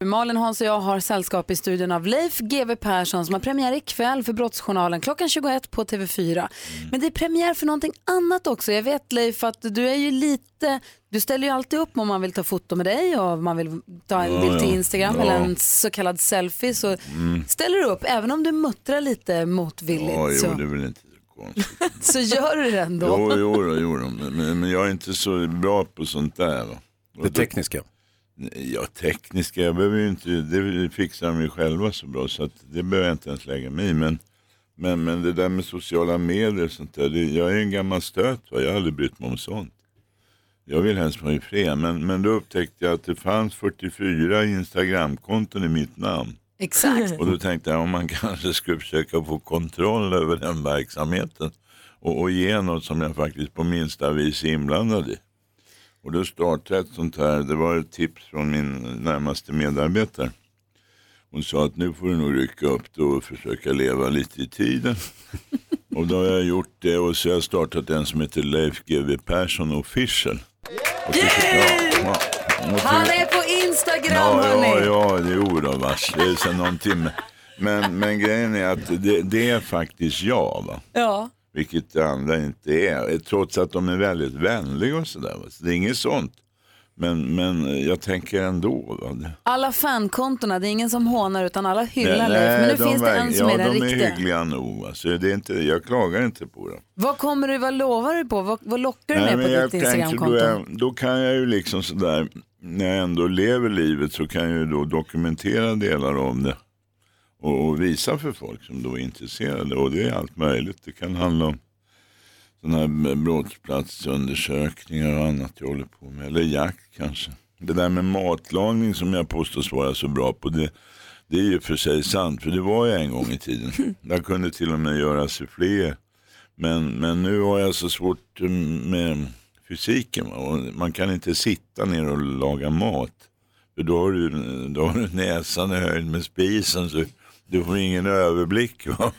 A: Malin, Hans och jag har sällskap i studion av Leif GW Persson som har premiär ikväll för Brottsjournalen klockan 21 på TV4. Men det är premiär för någonting annat också. Jag vet Leif att du är ju lite, du ställer ju alltid upp om man vill ta foto med dig och om man vill ta en bild till. Instagram
I: Ja.
A: eller en så kallad selfie så
I: Mm.
A: ställer du upp även om du muttrar lite motvilligt.
I: Ja, jo,
A: så,
I: det är väl inte <laughs>
A: så gör du det ändå.
I: Jo, jo, jo då. Men, men, jag är inte så bra på sånt där.
C: Det tekniska.
I: Ja, tekniska, jag behöver ju inte, det fixar de ju själva så bra så att det behöver jag inte ens lägga mig i. Men, men, men det där med sociala medier och sånt där, det, jag är en gammal stöt va? jag har aldrig brytt mig om sånt. Jag vill helst vara fred, men, men då upptäckte jag att det fanns 44 Instagramkonton i mitt namn.
A: Exakt.
I: Och då tänkte jag om man kanske skulle försöka få kontroll över den verksamheten och, och ge något som jag faktiskt på minsta vis är inblandad i. Och då startade ett sånt här, det var ett tips från min närmaste medarbetare. Hon sa att nu får du nog rycka upp det och försöka leva lite i tiden. <laughs> och då har jag gjort det och så har jag startat en som heter Leif GW Persson Official. Och ja,
A: Han är på Instagram
I: Ja,
A: hörni.
I: ja, ja, det är oravars. Det är sedan någon timme. Men, men grejen är att det, det är faktiskt jag, va?
A: Ja.
I: Vilket andra inte är. Trots att de är väldigt vänliga och sådär. Så det är inget sånt. Men, men jag tänker ändå.
A: Alla fankontona, det är ingen som hånar utan alla hyllar
I: Nej,
A: Leif. Men nu
I: de
A: finns det en som
I: ja,
A: är den
I: de
A: riktiga.
I: är hyggliga nog. Va? Så det är inte, jag klagar inte på det.
A: Vad kommer du, vad lovar du på? Vad, vad lockar du
I: Nej,
A: med på ditt Instagramkonto?
I: då, då kan jag ju liksom sådär, när jag ändå lever livet så kan jag ju då dokumentera delar om det. Och, och visa för folk som då är intresserade. Och det är allt möjligt. Det kan handla om sådana här brottsplatsundersökningar och annat jag håller på med. Eller jakt kanske. Det där med matlagning som jag påstås vara så bra på. Det, det är ju för sig sant. För det var jag en gång i tiden. <laughs> Jag kunde till och med göra sufflé. Men, men nu har jag så svårt med fysiken. man kan inte sitta ner och laga mat. För då har du, då har du näsan i höjd med spisen. Så du får ingen överblick. Va?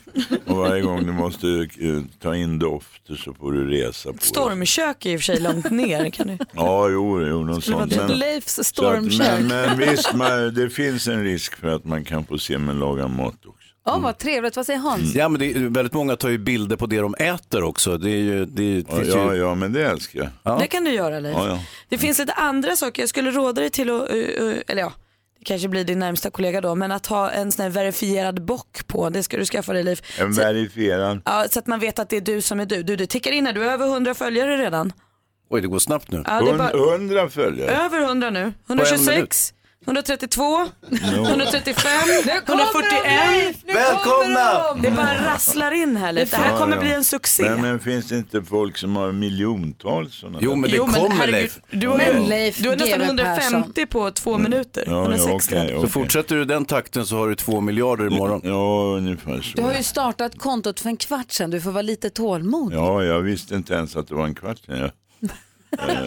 I: Och varje gång du måste eh, ta in dofter så får du resa på.
B: Stormkök är i och för sig långt ner. Kan du?
I: Ja, jo, jo något sånt.
B: typ Leifs
I: så att-
B: stormkök.
I: Men, men visst, man, det finns en risk för att man kan få se mig laga mat också.
A: Ja, vad trevligt. Vad säger Hans?
C: Ja, men det är, väldigt många tar ju bilder på det de äter också. Det är ju, det är,
I: Ja,
C: finns
I: ja,
C: ju...
I: ja, men det älskar jag.
C: Ja.
B: Det kan du göra Leif.
I: Ja, ja.
B: Det finns lite andra saker. Jag skulle råda dig till att, uh, uh, eller ja, kanske blir din närmsta kollega då, men att ha en sån här verifierad bock på. Det ska du skaffa dig Leif.
I: En
B: Så,
I: verifierad.
B: ja, så att man vet att det är du som är du. Du, du tickar in här, du har över 100 följare redan.
C: Oj, det går snabbt nu.
B: Ja, det bara,
I: Hund- Hundra följare.
B: över 100 nu.
C: På en
B: 126, 132, 135, 141.
C: Välkomna!
B: Det bara rasslar in här Leif. Det här kommer bli en succé.
I: Men, men finns det inte folk som har miljontals sådana
C: Jo, men det
B: Jo, men
C: kommer
B: herregud,
C: Leif.
B: Du har,
A: Men Leif
B: du har nästan
A: GW
B: 150 på två minuter.
I: Ja, ja,
B: 160.
I: okej,
C: Så
I: okej.
C: fortsätter du den takten så har du två miljarder imorgon.
I: Ja, ungefär så.
A: Du har ju startat kontot för en kvart sedan. Du får vara lite tålmodig.
I: Ja, jag visste inte ens att det var en kvart sedan. Jag...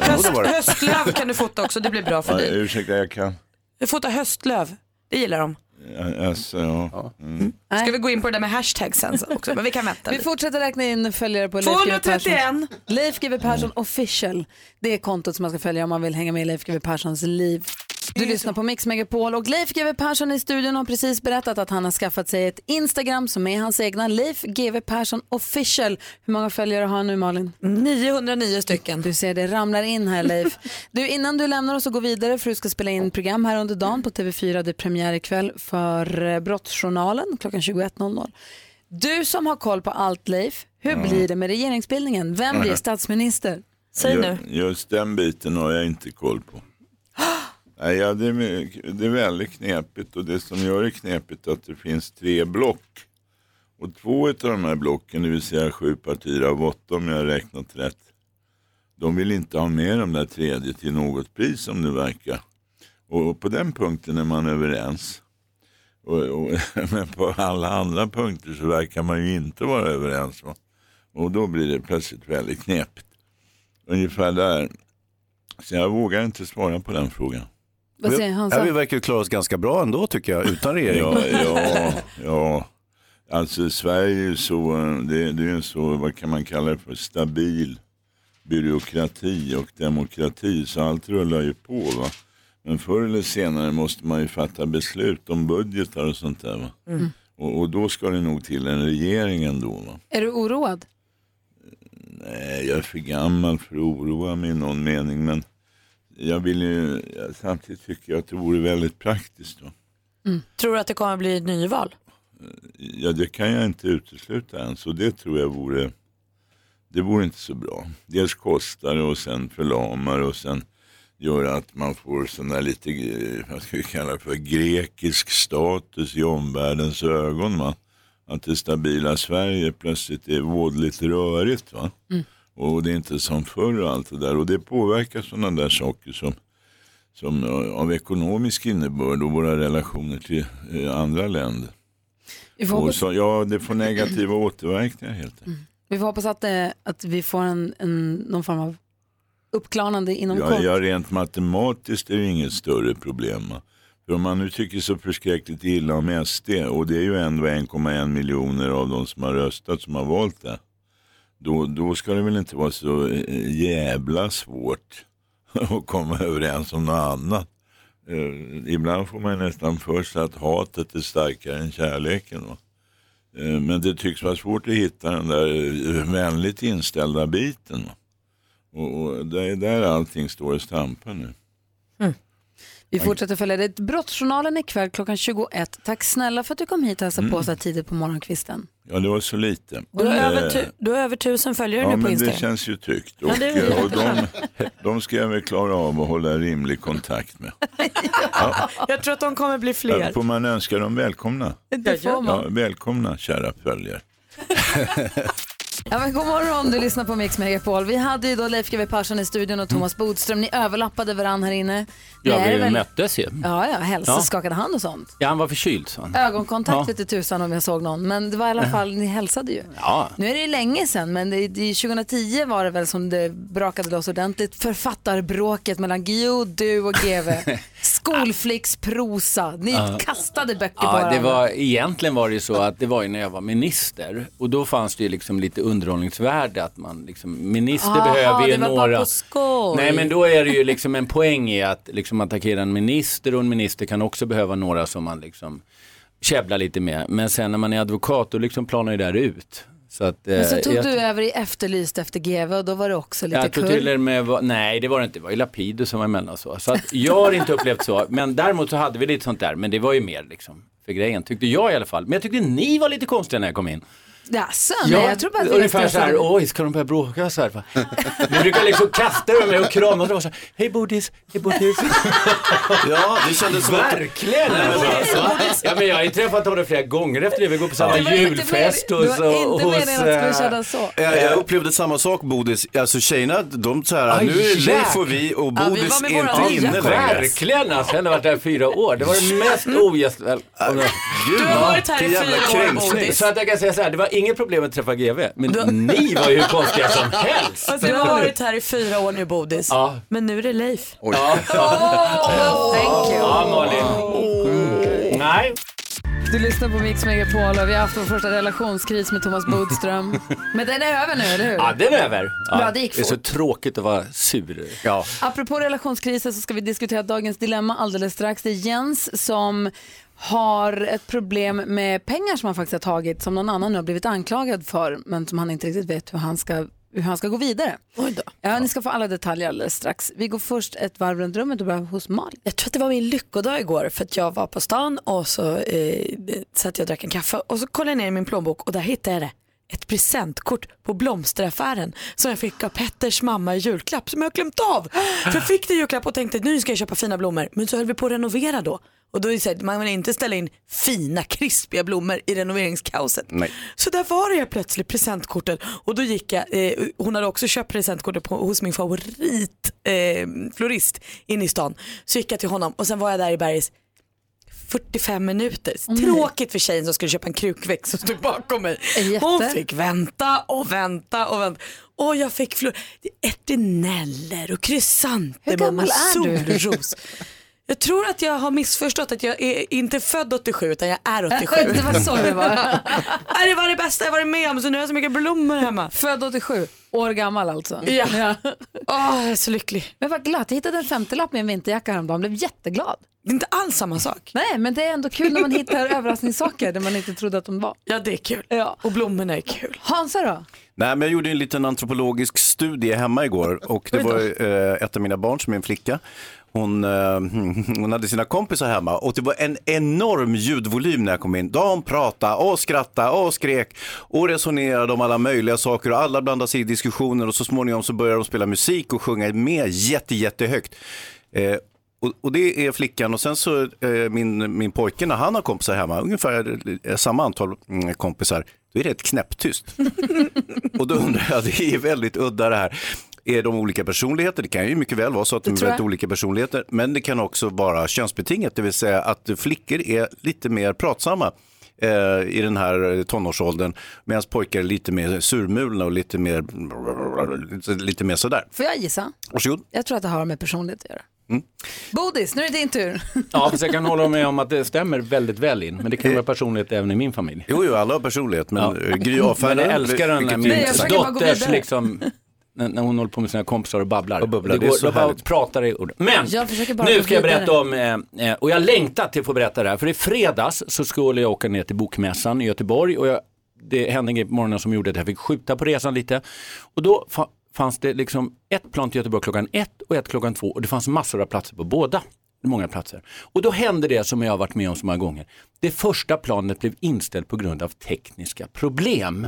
B: Höst, höstlöv kan du fota också, det blir bra för
I: Ja,
B: dig.
I: ursäkta, jag kan.
B: Du fotar höstlöv, det gillar de.
I: Ja, Alltså, ja. Mm.
B: Ska vi gå in på det där med hashtag sen också, men vi kan vänta
A: Vi
B: lite.
A: fortsätter räkna in följare på Leif GW Persson.
B: 231.
A: Leif GW Persson official. Det är kontot som man ska följa om man vill hänga med i Leif GW Perssons liv. Du lyssnar på Mix Megapol och Leif GW Persson i studion har precis berättat att han har skaffat sig ett Instagram som är hans egna Leif GW Persson official. Hur många följare har han nu Malin?
B: 909 stycken.
A: Du ser det ramlar in här Leif. <laughs> Du, innan du lämnar oss och går vidare för du ska spela in program här under dagen på TV4. Det är premiär ikväll för eh, Brottsjournalen klockan 21.00. Du som har koll på allt Leif, hur blir det med regeringsbildningen? Vem blir statsminister?
B: Säg nu.
I: Just den biten har jag inte koll på. Nej, ja, det, är, det är väldigt knepigt och det som gör det knepigt är att det finns tre block. Och två av de här blocken, det vill säga sju partier av åtta om jag har räknat rätt, de vill inte ha med de där tredje till något pris som det verkar. Och på den punkten är man överens. Och, och, <laughs> men på alla andra punkter så verkar man ju inte vara överens. Va? Och då blir det plötsligt väldigt knepigt. Ungefär där. Så jag vågar inte svara på den frågan.
A: Vad säger han?
C: Ja, vi verkar klara oss ganska bra ändå tycker jag, utan regering.
I: Ja, ja, ja. Alltså Sverige är ju så, det, det är ju så, vad kan man kalla det för, stabil byråkrati och demokrati. Så allt rullar ju på. Va? Men förr eller senare måste man ju fatta beslut om budgetar och sånt där. Va?
A: Mm.
I: Och, och då ska det nog till en regering ändå. Va?
A: Är du oroad?
I: Nej, jag är för gammal för att oroa mig i någon mening. Men jag vill ju, samtidigt tycker jag att det vore väldigt praktiskt. Va?
B: Tror du att det kommer att bli ett nyval?
I: Ja, det kan jag inte utesluta ens och det tror jag vore, det vore inte så bra. Dels kostar det och sen förlamar och sen gör att man får sån där lite, eh, vad ska vi kalla det för, grekisk status i omvärldens ögon. Va? Att det stabila Sverige plötsligt är vådligt rörigt. Va? Och det är inte som förr och allt det där. Och det påverkar sådana där saker som, som eh, av ekonomisk innebörd och våra relationer till eh, andra länder. Och så, ja, det får negativa återverkningar helt enkelt.
A: vi får hoppas att, det, att vi får en, en, någon form av uppklarande inom
I: Ja,
A: kort.
I: ja, rent matematiskt är det inget större problem. För om man nu tycker så förskräckligt illa om SD och det är ju ändå 1,1 miljoner av de som har röstat som har valt det. Då, då ska det väl inte vara så eh, jävla svårt <laughs> att komma överens om något annat. Eh, ibland får man nästan för sig att hatet är starkare än kärleken. Eh, men det tycks vara svårt att hitta den där eh, vänligt inställda biten. Och, och det är där allting står och stampar nu.
A: Vi fortsätter följa det. Brottsjournalen ikväll klockan 21. Tack snälla för att du kom hit och hälsade på så här tidigt på morgonkvisten.
I: Ja, det var så lite.
B: Du har,
I: Eh,
B: över, tu- du har över tusen följare
I: Ja,
B: nu på
I: men
B: Instagram.
I: det känns ju tryggt. Och,
B: Ja,
I: eh, och de, de ska jag väl klara av att hålla rimlig kontakt med. <laughs>
B: Jag tror att de kommer bli fler.
I: Ja, Får man önska dem välkomna?
A: Det får man.
I: Ja, välkomna kära följare. <laughs>
A: Ja, men god morgon, du lyssnar på Mix Megapol. Vi hade ju då Leif GW Persson i studion och Thomas Bodström. Ni överlappade varandra här inne.
J: Ja,
A: är
J: vi
A: väl-
J: möttes ju.
A: Ja, ja, hälsa,
J: Ja.
A: skakade hand och sånt.
J: Ja, han var förkyld sa han.
A: Ögonkontakt
J: Ja.
A: vete tusan om jag såg någon, men det var i alla fall, ni hälsade ju.
J: Ja.
A: Nu är det ju länge sedan, men det, det, 2010 var det väl som det brakade loss ordentligt. Författarbråket mellan Gio, du och GV. <laughs> Skolflicksprosa. Ni kastade böcker på
J: Ja,
A: varandra.
J: det var, egentligen var det ju så att det var ju när jag var minister och då fanns det ju liksom lite underhållningsvärde att man liksom, minister
B: Aha,
J: behöver ju några... Nej men då är det ju liksom en poäng i att liksom attackera en minister och en minister kan också behöva några som man liksom käbblar lite med. Men sen när man är advokat då liksom planar ju det här ut. Så att,
A: Men så
J: eh,
A: tog
J: jag-
A: du över i Efterlyst efter GV och då var det också lite kul.
J: till med, var, nej det var det inte, det var ju Lapidus som var emellan så. Så att jag har inte upplevt så, men däremot så hade vi lite sånt där, men det var ju mer liksom för grejen, tyckte jag i alla fall. Men jag tyckte ni var lite konstiga när jag kom in.
A: Jaså, nej jag tror bara att vi
J: ungefär
A: är
J: så här, oj ska de börja bråka så här? va? <laughs> Ni brukar liksom kasta över mig och krama och så här, hej Bodis, hej Bodis. <laughs>
C: Ja, det kändes som.
J: Verkligen alltså. Ja men jag har ju träffat honom flera gånger efter det, vi går på samma julfest
A: med-
J: hos,
A: Det var inte meningen att det skulle kännas så.
C: Jag, jag upplevde samma sak Bodis, alltså tjejerna, de så här,
J: Aj,
C: nu är Leif och vi och
B: Ja, vi
C: Bodis är
B: våra
C: inte inne längre.
J: Verkligen alltså, jag har varit där i fyra år. Det var det mest ogästvälkomna.
C: Gud,
B: Du har varit här i fyra år. Bodis.
J: Så att jag kan säga så här, det var inget problem att träffa GV, men ni var ju konstiga som <laughs> helst.
B: Alltså, du har varit här i fyra år nu Bodis.
J: Ja.
B: Men nu är det Leif.
J: Ja,
A: Thank you.
J: ja Malin. Mm. Nej.
A: Du lyssnar på Mix Megapol och vi har haft vår första relationskris med Thomas Bodström. <laughs> Men den är över nu, eller hur?
J: Ja, den är över.
A: Bra, det gick
J: det är så tråkigt att vara sur. Ja.
A: Apropå relationskriser så ska vi diskutera dagens dilemma alldeles strax. Det är Jens som har ett problem med pengar som han faktiskt har tagit som någon annan nu har blivit anklagad för men som han inte riktigt vet hur han ska, hur han ska gå vidare.
B: Oj då.
A: Ja, ni ska få alla detaljer alldeles strax. Vi går först ett varv runt rummet och börjar hos Malin.
B: Jag tror att det var min lyckodag igår för att jag var på stan och så eh, satt jag och drack en kaffe och så kollade jag ner i min plånbok och där hittade jag det. Ett presentkort på blomsteraffären som jag fick av Petters mamma i julklapp som jag glömt av. <gasps> För jag fick det i julklapp och tänkte nu ska jag köpa fina blommor men så höll vi på att renovera då. Och då är det så här, man vill inte ställa in fina krispiga blommor i renoveringskaoset.
C: Nej.
B: Så där var jag plötsligt presentkortet och då gick jag, eh, hon hade också köpt presentkortet på, hos min favorit eh, florist inne i stan. Så gick jag till honom och sen var jag där i Bergis 45 minuter. Tråkigt för tjejen som skulle köpa en krukväxt som stod bakom mig.
A: Jätte.
B: Hon fick vänta och vänta och vänta. Och jag fick flor, ärtineller och krysantemum
A: Hur gammal
B: och
A: är du?
B: solros. Jag tror att jag har missförstått att jag är inte född 87 utan jag är 87.
A: Det var så det var. <laughs>
B: Det var det bästa jag varit med om så nu har jag så mycket blommor hemma.
A: Född 87, år gammal alltså.
B: Ja. Åh, jag är så lycklig.
A: Men vad glatt, jag hittade en 50-lapp med en vinterjacka häromdagen, blev jätteglad.
B: Det är inte alls samma sak.
A: Nej, men det är ändå kul när man hittar <laughs> överraskningssaker där man inte trodde att de var.
B: Ja, det är kul.
A: Ja.
B: Och blommorna är kul.
A: Hansa då?
C: Nej, men jag gjorde en liten antropologisk studie hemma igår och det var eh, ett av mina barn som är en flicka. Hon, eh, <laughs> hon hade sina kompisar hemma och det var en enorm ljudvolym när jag kom in. De pratade och skrattade och skrek och resonerade om alla möjliga saker och alla blandade sig i diskussioner och så småningom så började de spela musik och sjunga med jätte, jättehögt. Eh, och, och det är flickan och sen så eh, min, min pojke när han har kompisar hemma, ungefär eh, samma antal mm, kompisar, då är det ett knäpptyst. <laughs> och då undrar jag, det är väldigt udda det här. Är de olika personligheter? Det kan ju mycket väl vara så att de är väldigt olika personligheter. Men det kan också vara könsbetingat, det vill säga att flickor är lite mer pratsamma eh, i den här tonårsåldern. Medan pojkar är lite mer surmulna och lite mer, lite mer sådär.
A: Får jag gissa?
C: Varsågod.
A: Jag tror att det har med personlighet att göra.
C: Mm.
A: Bodis, nu är det din tur.
J: Ja, fast jag kan hålla med om att det stämmer väldigt väl in. Men det kan vara personlighet även i min familj.
C: Jo, jo, alla har personlighet, men
J: Ja.
C: ja. Gry avfärdar
J: Men jag älskar den min dotters liksom, när, när hon håller på med sina kompisar och babblar.
C: Och bubblar,
J: det
C: det är
J: går,
C: så
J: de bara
C: härligt.
J: pratar i ord. Men
A: Jag
J: nu ska jag berätta om, eh, eh, och jag längtar till att få berätta det här. För i fredags så skulle jag åka ner till Bokmässan i Göteborg och jag, det hände en grej på morgonen som gjorde att jag fick skjuta på resan lite. Och då fa- fanns det liksom ett plan till Göteborg klockan ett och ett klockan två och det fanns massor av platser på båda. Många platser. Och då hände det som jag har varit med om så många gånger. Det första planet blev inställt på grund av tekniska problem.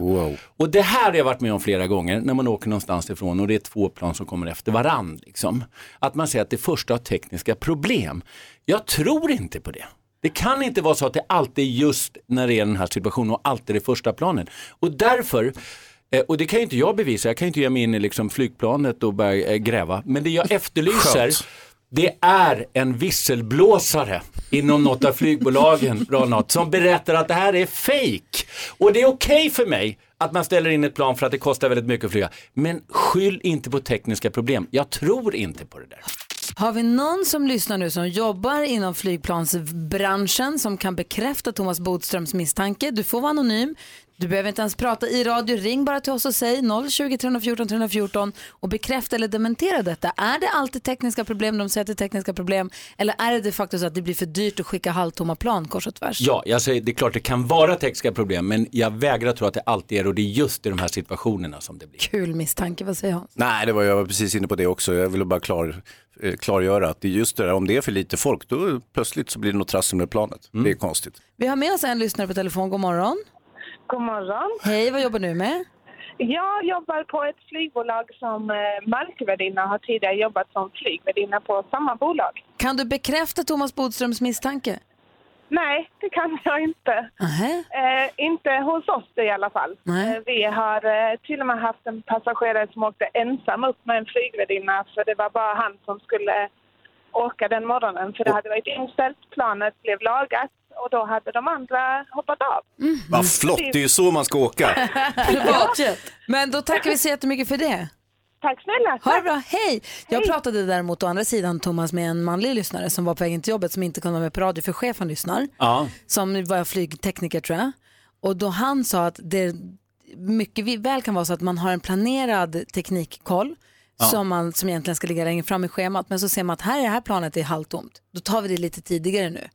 J: Och det här har jag varit med om flera gånger när man åker någonstans ifrån och det är två plan som kommer efter varann. Liksom. Att man säger att det första har tekniska problem. Jag tror inte på det. Det kan inte vara så att det alltid är just när det är den här situationen och alltid det första planet. Och därför Eh, Och det kan ju inte jag bevisa, jag kan ju inte ge mig in i liksom flygplanet och börja eh, gräva. Men det jag <laughs> efterlyser,
C: Skönt
J: det är en visselblåsare inom något av flygbolagen, Ronald, som berättar att det här är fake. Och det är okej för mig att man ställer in ett plan för att det kostar väldigt mycket att flyga. Men skyll inte på tekniska problem. Jag tror inte på det där.
A: Har vi någon som lyssnar nu som jobbar inom flygplansbranschen som kan bekräfta Thomas Bodströms misstanke? Du får vara anonym. Du behöver inte ens prata i radio. Ring bara till oss och säg 020 314 314 och bekräfta eller dementera detta. Är det alltid tekniska problem? De säger att det är tekniska problem. Eller är det de facto så att det blir för dyrt att skicka halvtomma plan kors och tvärs?
J: Ja, jag säger, det är klart det kan vara tekniska problem, men jag vägrar tro att det alltid är och det är just i de här situationerna som det blir.
A: Kul misstanke, vad säger Hans?
C: Nej, det var, jag var precis inne på det också. Jag ville bara klar, eh, klargöra att det är just det där, om det är för lite folk, då plötsligt så blir det något trassel med planet. Det är konstigt.
A: Vi har med oss en lyssnare på telefon. God morgon.
E: God morgon.
A: Hej, vad jobbar du med?
E: Jag jobbar på ett flygbolag som eh, markvärdinna har tidigare jobbat som flygvärdinna på samma bolag.
A: Kan du bekräfta Thomas Bodströms misstanke?
E: Nej, det kan jag inte.
A: Nähä.
E: Eh, inte hos oss i alla fall.
A: Nej.
E: Eh, vi har eh, till och med haft en passagerare som åkte ensam upp med en flygvärdinna för det var bara han som skulle åka den morgonen för det hade varit inställt, planet blev lagat och då hade de andra hoppat av.
C: Vad flott, det är ju så man ska åka. <laughs>
A: Men då tackar vi så jättemycket för det.
E: Tack snälla.
A: Ha det bra, hej! Jag pratade däremot å andra sidan Thomas med en manlig lyssnare som var på vägen till jobbet som inte kunde vara med på radio för chefen lyssnar.
J: Ja.
A: Som var flygtekniker tror jag. Och då han sa att det mycket väl kan vara så att man har en planerad teknikkoll som, man, som egentligen ska ligga längre fram i schemat. Men så ser man att här är det här planet är halvtomt. Då tar vi det lite tidigare nu.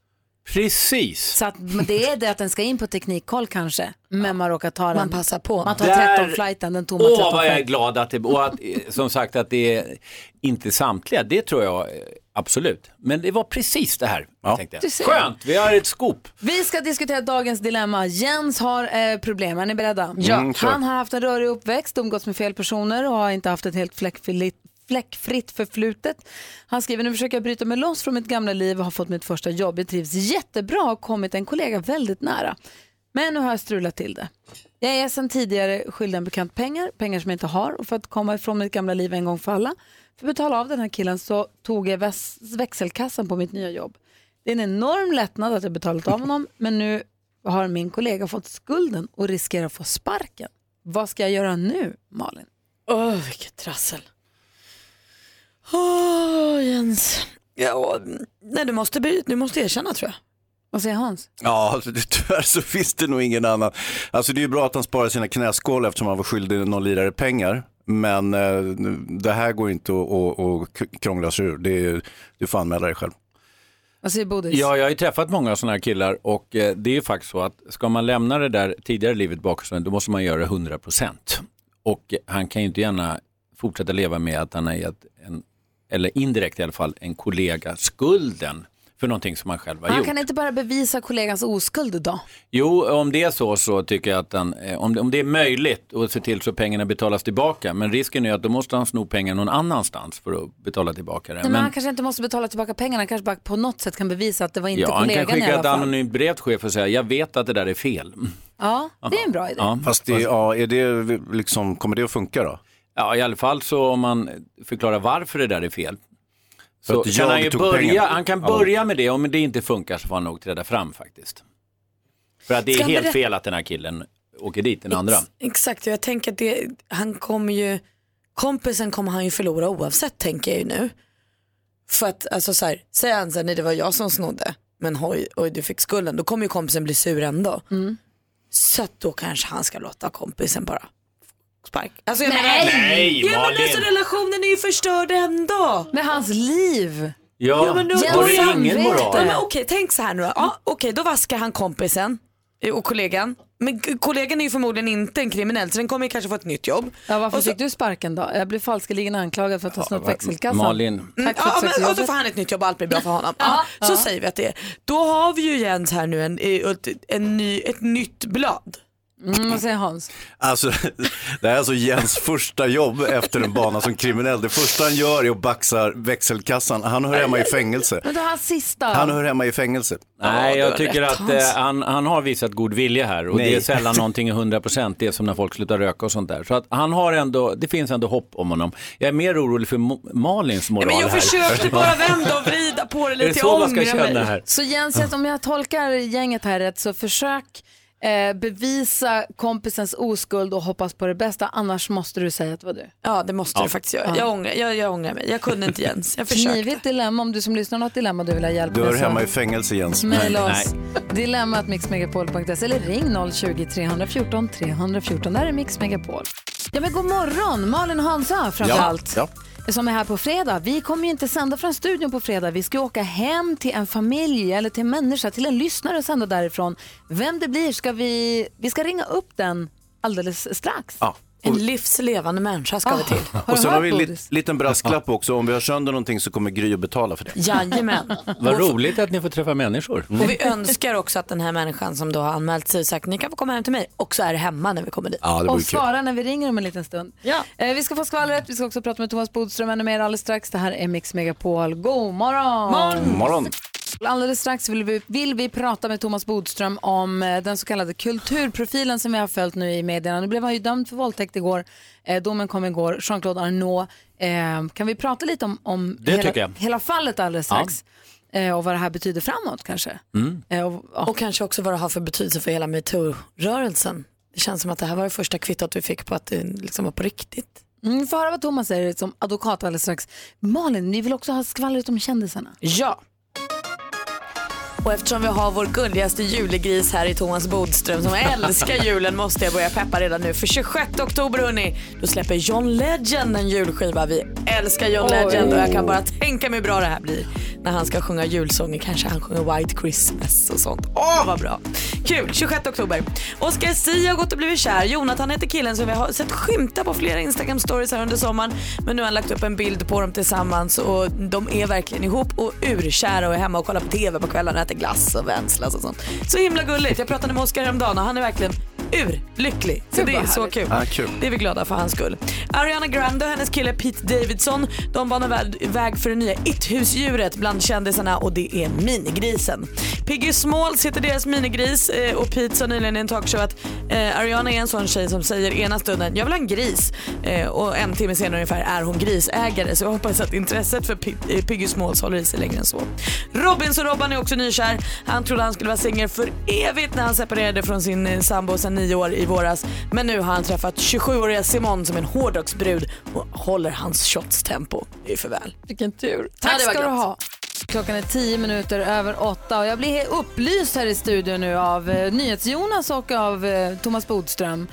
J: Precis.
A: Så att det är det att den ska in på teknikkoll kanske. Men man råkar ta den.
B: Man passar på.
A: Man tar
J: Där-
A: 13-flighten, den tomma
J: Åh,
A: 13
J: vad jag är glad att det, och att, eh, som sagt att det är inte samtliga, det tror jag eh, absolut. Men det var precis det här.
C: Ja.
J: Tänkte
A: Du
J: jag.
A: ser.
J: Skönt, vi har ett scoop.
A: Vi ska diskutera dagens dilemma. Jens har eh, problem. Är ni beredda?
C: Ja. Mm, kör.
A: Han har haft en rörig uppväxt, umgåtts med fel personer och har inte haft ett helt fläckfritt, fläckfritt förflutet. Han skriver, nu försöker jag bryta mig loss från mitt gamla liv och har fått mitt första jobb. Jag trivs jättebra och har kommit en kollega väldigt nära. Men nu har jag strulat till det. Jag är sedan tidigare skyldig en bekant pengar, pengar som jag inte har. Och för att komma ifrån mitt gamla liv en gång för alla, för att betala av den här killen så tog jag växelkassan på mitt nya jobb. Det är en enorm lättnad att jag betalat av honom, men nu har min kollega fått skulden och riskerar att få sparken. Vad ska jag göra nu, Malin?
B: Åh, vilket trassel. Åh, Jens. Ja, nej, du, måste, du måste erkänna tror jag.
A: Vad säger Hans?
C: Ja, alltså, det- tyvärr så finns det nog ingen annan. Alltså det är ju bra att han sparar sina knäskål eftersom han var skyldig någon lirare pengar. Men eh, det här går inte att, att, att krångla sig ur. Det är, du får anmäla dig själv.
A: Vad säger Bodis?
J: Ja, jag har ju träffat många sådana här killar och eh, det är ju faktiskt så att ska man lämna det där tidigare livet bakom sig, då måste man göra det 100 procent. Och han kan ju inte gärna fortsätta leva med att han har gett en, eller indirekt i alla fall, en kollega skulden för någonting som han själv har
A: Han
J: gjort.
A: kan inte bara bevisa kollegans oskuld då?
J: Jo, om det är så så tycker jag att han, eh, om, det, om det är möjligt att se till så att pengarna betalas tillbaka. Men risken är att då måste han sno pengar någon annanstans för att betala tillbaka det.
A: Nej, men han kanske inte måste betala tillbaka pengarna, han kanske bara på något sätt kan bevisa att det var inte
J: ja, han kan
A: kollegan i
J: skicka
A: alla
J: ett
A: fall.
J: anonymt brev till chef och säga jag vet att det där är fel.
A: Ja, det är en bra idé.
J: Ja.
C: Fast det, ja, är det liksom, kommer det att funka då?
J: Ja, i alla fall så om man förklarar varför det där är fel. Så
C: att
J: kan han ju börja, han kan
C: Ja.
J: börja med det, om det inte funkar så får han nog träda fram faktiskt. För att det är
B: Ska
J: helt fel att den här killen åker dit, den andra.
B: Ex- Exakt, och jag tänker att det, han kommer ju, kompisen kommer han ju förlora oavsett tänker jag ju nu. För att alltså så här, säger han så här, nej det var jag som snodde, men hoj, oj du fick skulden, då kommer ju kompisen bli sur ändå. Så att då kanske han ska låta kompisen bara spark. Alltså, jag
A: Nej!
B: menar,
J: Nej,
B: ja, men
J: Malin!
B: alltså relationen är ju förstörd ändå.
A: Med hans liv.
J: Ja,
B: Ja, men då-
J: har du ingen
A: samvete.
B: Ja,
J: moral?
B: men okej, tänk så här nu då. Ja, okej, då vaskar han kompisen och kollegan. Men kollegan är ju förmodligen inte en kriminell så den kommer ju kanske få ett nytt jobb.
A: Ja, varför
B: så-
A: fick du sparken då? Jag blev falskeligen anklagad för att ha snott växelkassan.
J: Malin,
B: Mm,
A: Tack för
B: ja, men, och så får han ett nytt jobb och allt blir bra för honom. Ja, så säger vi att det är. Då har vi ju Jens här nu en, ett, en ny, ett nytt blad.
A: Mm, vad säger Hans?
C: Alltså, <laughs> det här är alltså Jens första jobb efter en bana som kriminell. Det första han gör är att baxa växelkassan. Han hör hemma i fängelse.
A: Men då hans sista.
C: Han hör hemma i fängelse.
J: Nej, jag tycker
B: rätt,
J: att eh, han, han har visat god vilja här och
C: Nej.
J: det är sällan <laughs> någonting är 100%, det är som när folk slutar röka och sånt där. Så att han har ändå, det finns ändå hopp om honom. Jag är mer orolig för Mo- Malins moral
B: men jag
J: här.
B: försökte bara <laughs> vända och vrida på det
J: Är det
B: lite.
J: så
B: Jag
J: man ska känna här?
A: Så Jens, om jag tolkar gänget här rätt så försök eh, bevisa kompisens oskuld och hoppas på det bästa. Annars måste du säga att det var du.
B: Ja, det måste du faktiskt göra. Jag ångrar, jag, jag ångrar mig. Jag kunde inte Jens. Jag försökte.
A: Knivigt dilemma om du som lyssnar har något dilemma du vill ha hjälp
C: Du
A: med.
C: hör
A: så
C: hemma i fängelse Jens.
A: Mejla oss. Dilemmat mixmegapol.se eller ring 020-314 314. Där är Mix Megapol. Ja men god morgon, Malin och Hansa framför allt.
C: ja.
A: Som är här på fredag. Vi kommer ju inte sända från studion på fredag. Vi ska åka hem till en familj eller till en människa, till en lyssnare och sända därifrån. Vem det blir ska vi, vi ska ringa upp den alldeles strax.
C: Ja.
B: En livslevande människa ska vi till. <laughs>
A: Har du
C: Och sen har vi en lit, liten brasklapp också. Om vi har sönder någonting så kommer Gry att betala för det.
B: Jajamän. <laughs>
J: Vad roligt att ni får träffa människor.
B: Och vi önskar också att den här människan som då har anmält sig och sagt ni kan få komma hem till mig också är hemma när vi kommer dit.
C: Ja, det
A: och svara när vi ringer om en liten stund.
B: Ja.
A: Eh, vi ska få skvallret, vi ska också prata med Thomas Bodström ännu mer alldeles strax. Det här är Mix Megapol. God morgon!
C: Morgon.
A: Alldeles strax vill vi, vill vi prata med Thomas Bodström om eh, den så kallade kulturprofilen som vi har följt nu i medierna. Nu blev han ju dömd för våldtäkt igår. Eh, domen kom igår. Jean-Claude Arnault. Eh, kan vi prata lite om, om
J: Det
A: hela, hela fallet alldeles strax? Eh, och vad det här betyder framåt kanske.
J: Mm.
A: Och, ja.
B: Och kanske också vad det har för betydelse för hela metoo-rörelsen. Det känns som att det här var det första kvittot vi fick på att det liksom var på riktigt.
A: Mm, vi får höra vad Thomas säger som advokat alldeles strax. Malin, ni vill också ha skvallret om kändisarna.
B: Ja. Och eftersom vi har vår gulligaste julegris här i Thomas Bodström som älskar julen måste jag börja peppa redan nu. För 26 oktober hörni, då släpper John Legend en julskiva. Vi älskar John Legend och jag kan bara tänka mig hur bra det här blir när han ska sjunga julsånger. Kanske han sjunger White Christmas och sånt. Åh vad bra. Kul, 26 oktober. Oscar Sia har gått och blivit kär. Jonathan heter killen som vi har sett skymta på flera Instagram stories här under sommaren. Men nu har han lagt upp en bild på dem tillsammans och de är verkligen ihop och urkära och är hemma och kollar på TV på kvällarna äter glass och vänslas och sånt. Så himla gulligt. Jag pratade med Oskar häromdagen och han är verkligen urlycklig. Så
A: Gud,
B: det är
A: vad
B: så
A: härligt.
B: kul.
C: Ja, kul.
B: Det är vi glada för hans skull. Ariana Grande och hennes kille Pete Davidson de banar vä- väg för det nya it-husdjuret bland kändisarna och det är minigrisen. Piggy Smalls heter deras minigris eh, och Pete sa nyligen i en talkshow att eh, Ariana är en sån tjej som säger ena stunden jag vill ha en gris eh, och en timme senare ungefär är hon grisägare så jag hoppas att intresset för Pi- Piggy Smalls håller i sig längre än så. Robinson-Robban är också nykär. Han trodde han skulle vara singel för evigt när han separerade från sin sambo sedan nio år i våras. Men nu har han träffat 27-åriga Simon som är en hårdrocksbrud och håller hans shots tempo. Det är för väl.
A: Vilken tur.
B: Ja,
A: Tack
B: var
A: ska du
B: gott.
A: ha. Klockan är tio minuter över åtta och jag blir upplyst här i studion nu av eh, NyhetsJonas och av eh, Thomas Bodström.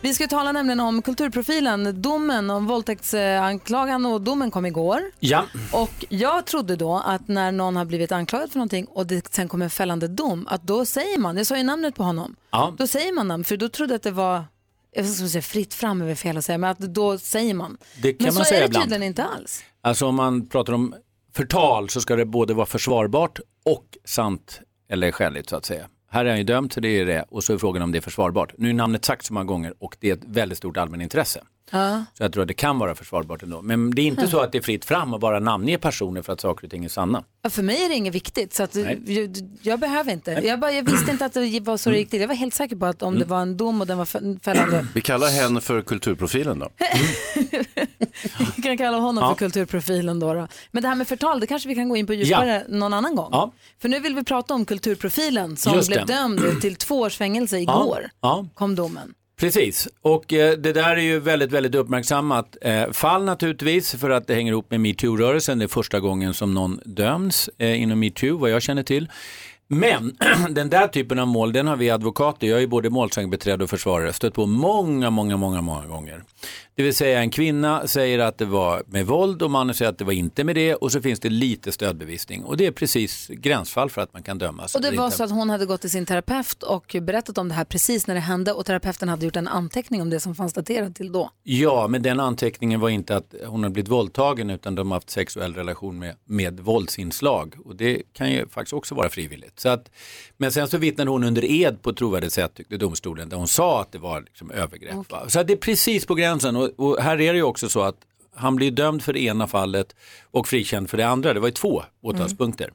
A: Vi ska tala nämligen om kulturprofilen, domen om våldtäktsanklagan och domen kom igår.
J: Ja.
A: Och jag trodde då att när någon har blivit anklagad för någonting och det sen kommer en fällande dom, att då säger man, jag sa ju namnet på honom,
J: Ja.
A: då säger man namn, för då trodde jag att det var, jag ska säga fritt fram väl fel att säga, men att då säger man.
J: Det kan
A: men
J: man
A: så
J: säga
A: är det
J: ibland.
A: tydligen inte alls.
J: Alltså om man pratar om förtal så ska det både vara försvarbart och sant eller skäligt så att säga. Här är han ju dömd så det är det och så är frågan om det är försvarbart. Nu är namnet sagt så många gånger och det är ett väldigt stort allmänintresse.
A: Ja.
J: Så jag tror att det kan vara försvarbart ändå. Men det är inte
A: Mm.
J: så att det är fritt fram och bara namnge personer för att saker och ting är sanna.
A: Ja, För mig är det inget viktigt, så att jag, jag behöver inte. Jag, bara, jag visste inte att det var så det gick till. Jag var helt säker på att om det var en dom och den var fä- fällande,
C: Vi kallar henne för kulturprofilen då. <laughs>
A: vi kan kalla honom
C: Ja.
A: för kulturprofilen då, då. Men det här med förtal, det kanske vi kan gå in på djupare någon annan gång.
J: Ja.
A: För nu vill vi prata om kulturprofilen som
J: Just
A: blev
J: det.
A: dömd till två års fängelse igår,
J: Ja, ja.
A: kom domen.
J: Precis, och eh, det där är ju väldigt, väldigt uppmärksammat eh, fall naturligtvis för att det hänger ihop med metoo-rörelsen. Det är första gången som någon döms eh, inom metoo, vad jag känner till. Men <clears throat> den där typen av mål, den har vi advokater, jag är ju både målsägandebiträde och försvarare, stött på många, många, många, många gånger. Det vill säga en kvinna säger att det var med våld och mannen säger att det var inte med det och så finns det lite stödbevisning och det är precis gränsfall för att man kan dömas.
A: Och det var så att hon hade gått till sin terapeut och berättat om det här precis när det hände och terapeuten hade gjort en anteckning om det som fanns daterat till då.
J: Ja, men den anteckningen var inte att hon har blivit våldtagen utan de har haft sexuell relation med, med våldsinslag. Och det kan ju faktiskt också vara frivilligt. Så att, men sen så vittnade hon under ed på ett trovärdigt sätt tyckte domstolen där hon sa att det var liksom övergrepp. va. Så att det är precis på gränsen och, och här är det ju också så att han blir dömd för det ena fallet och frikänd för det andra. Det var ju två åtalspunkter.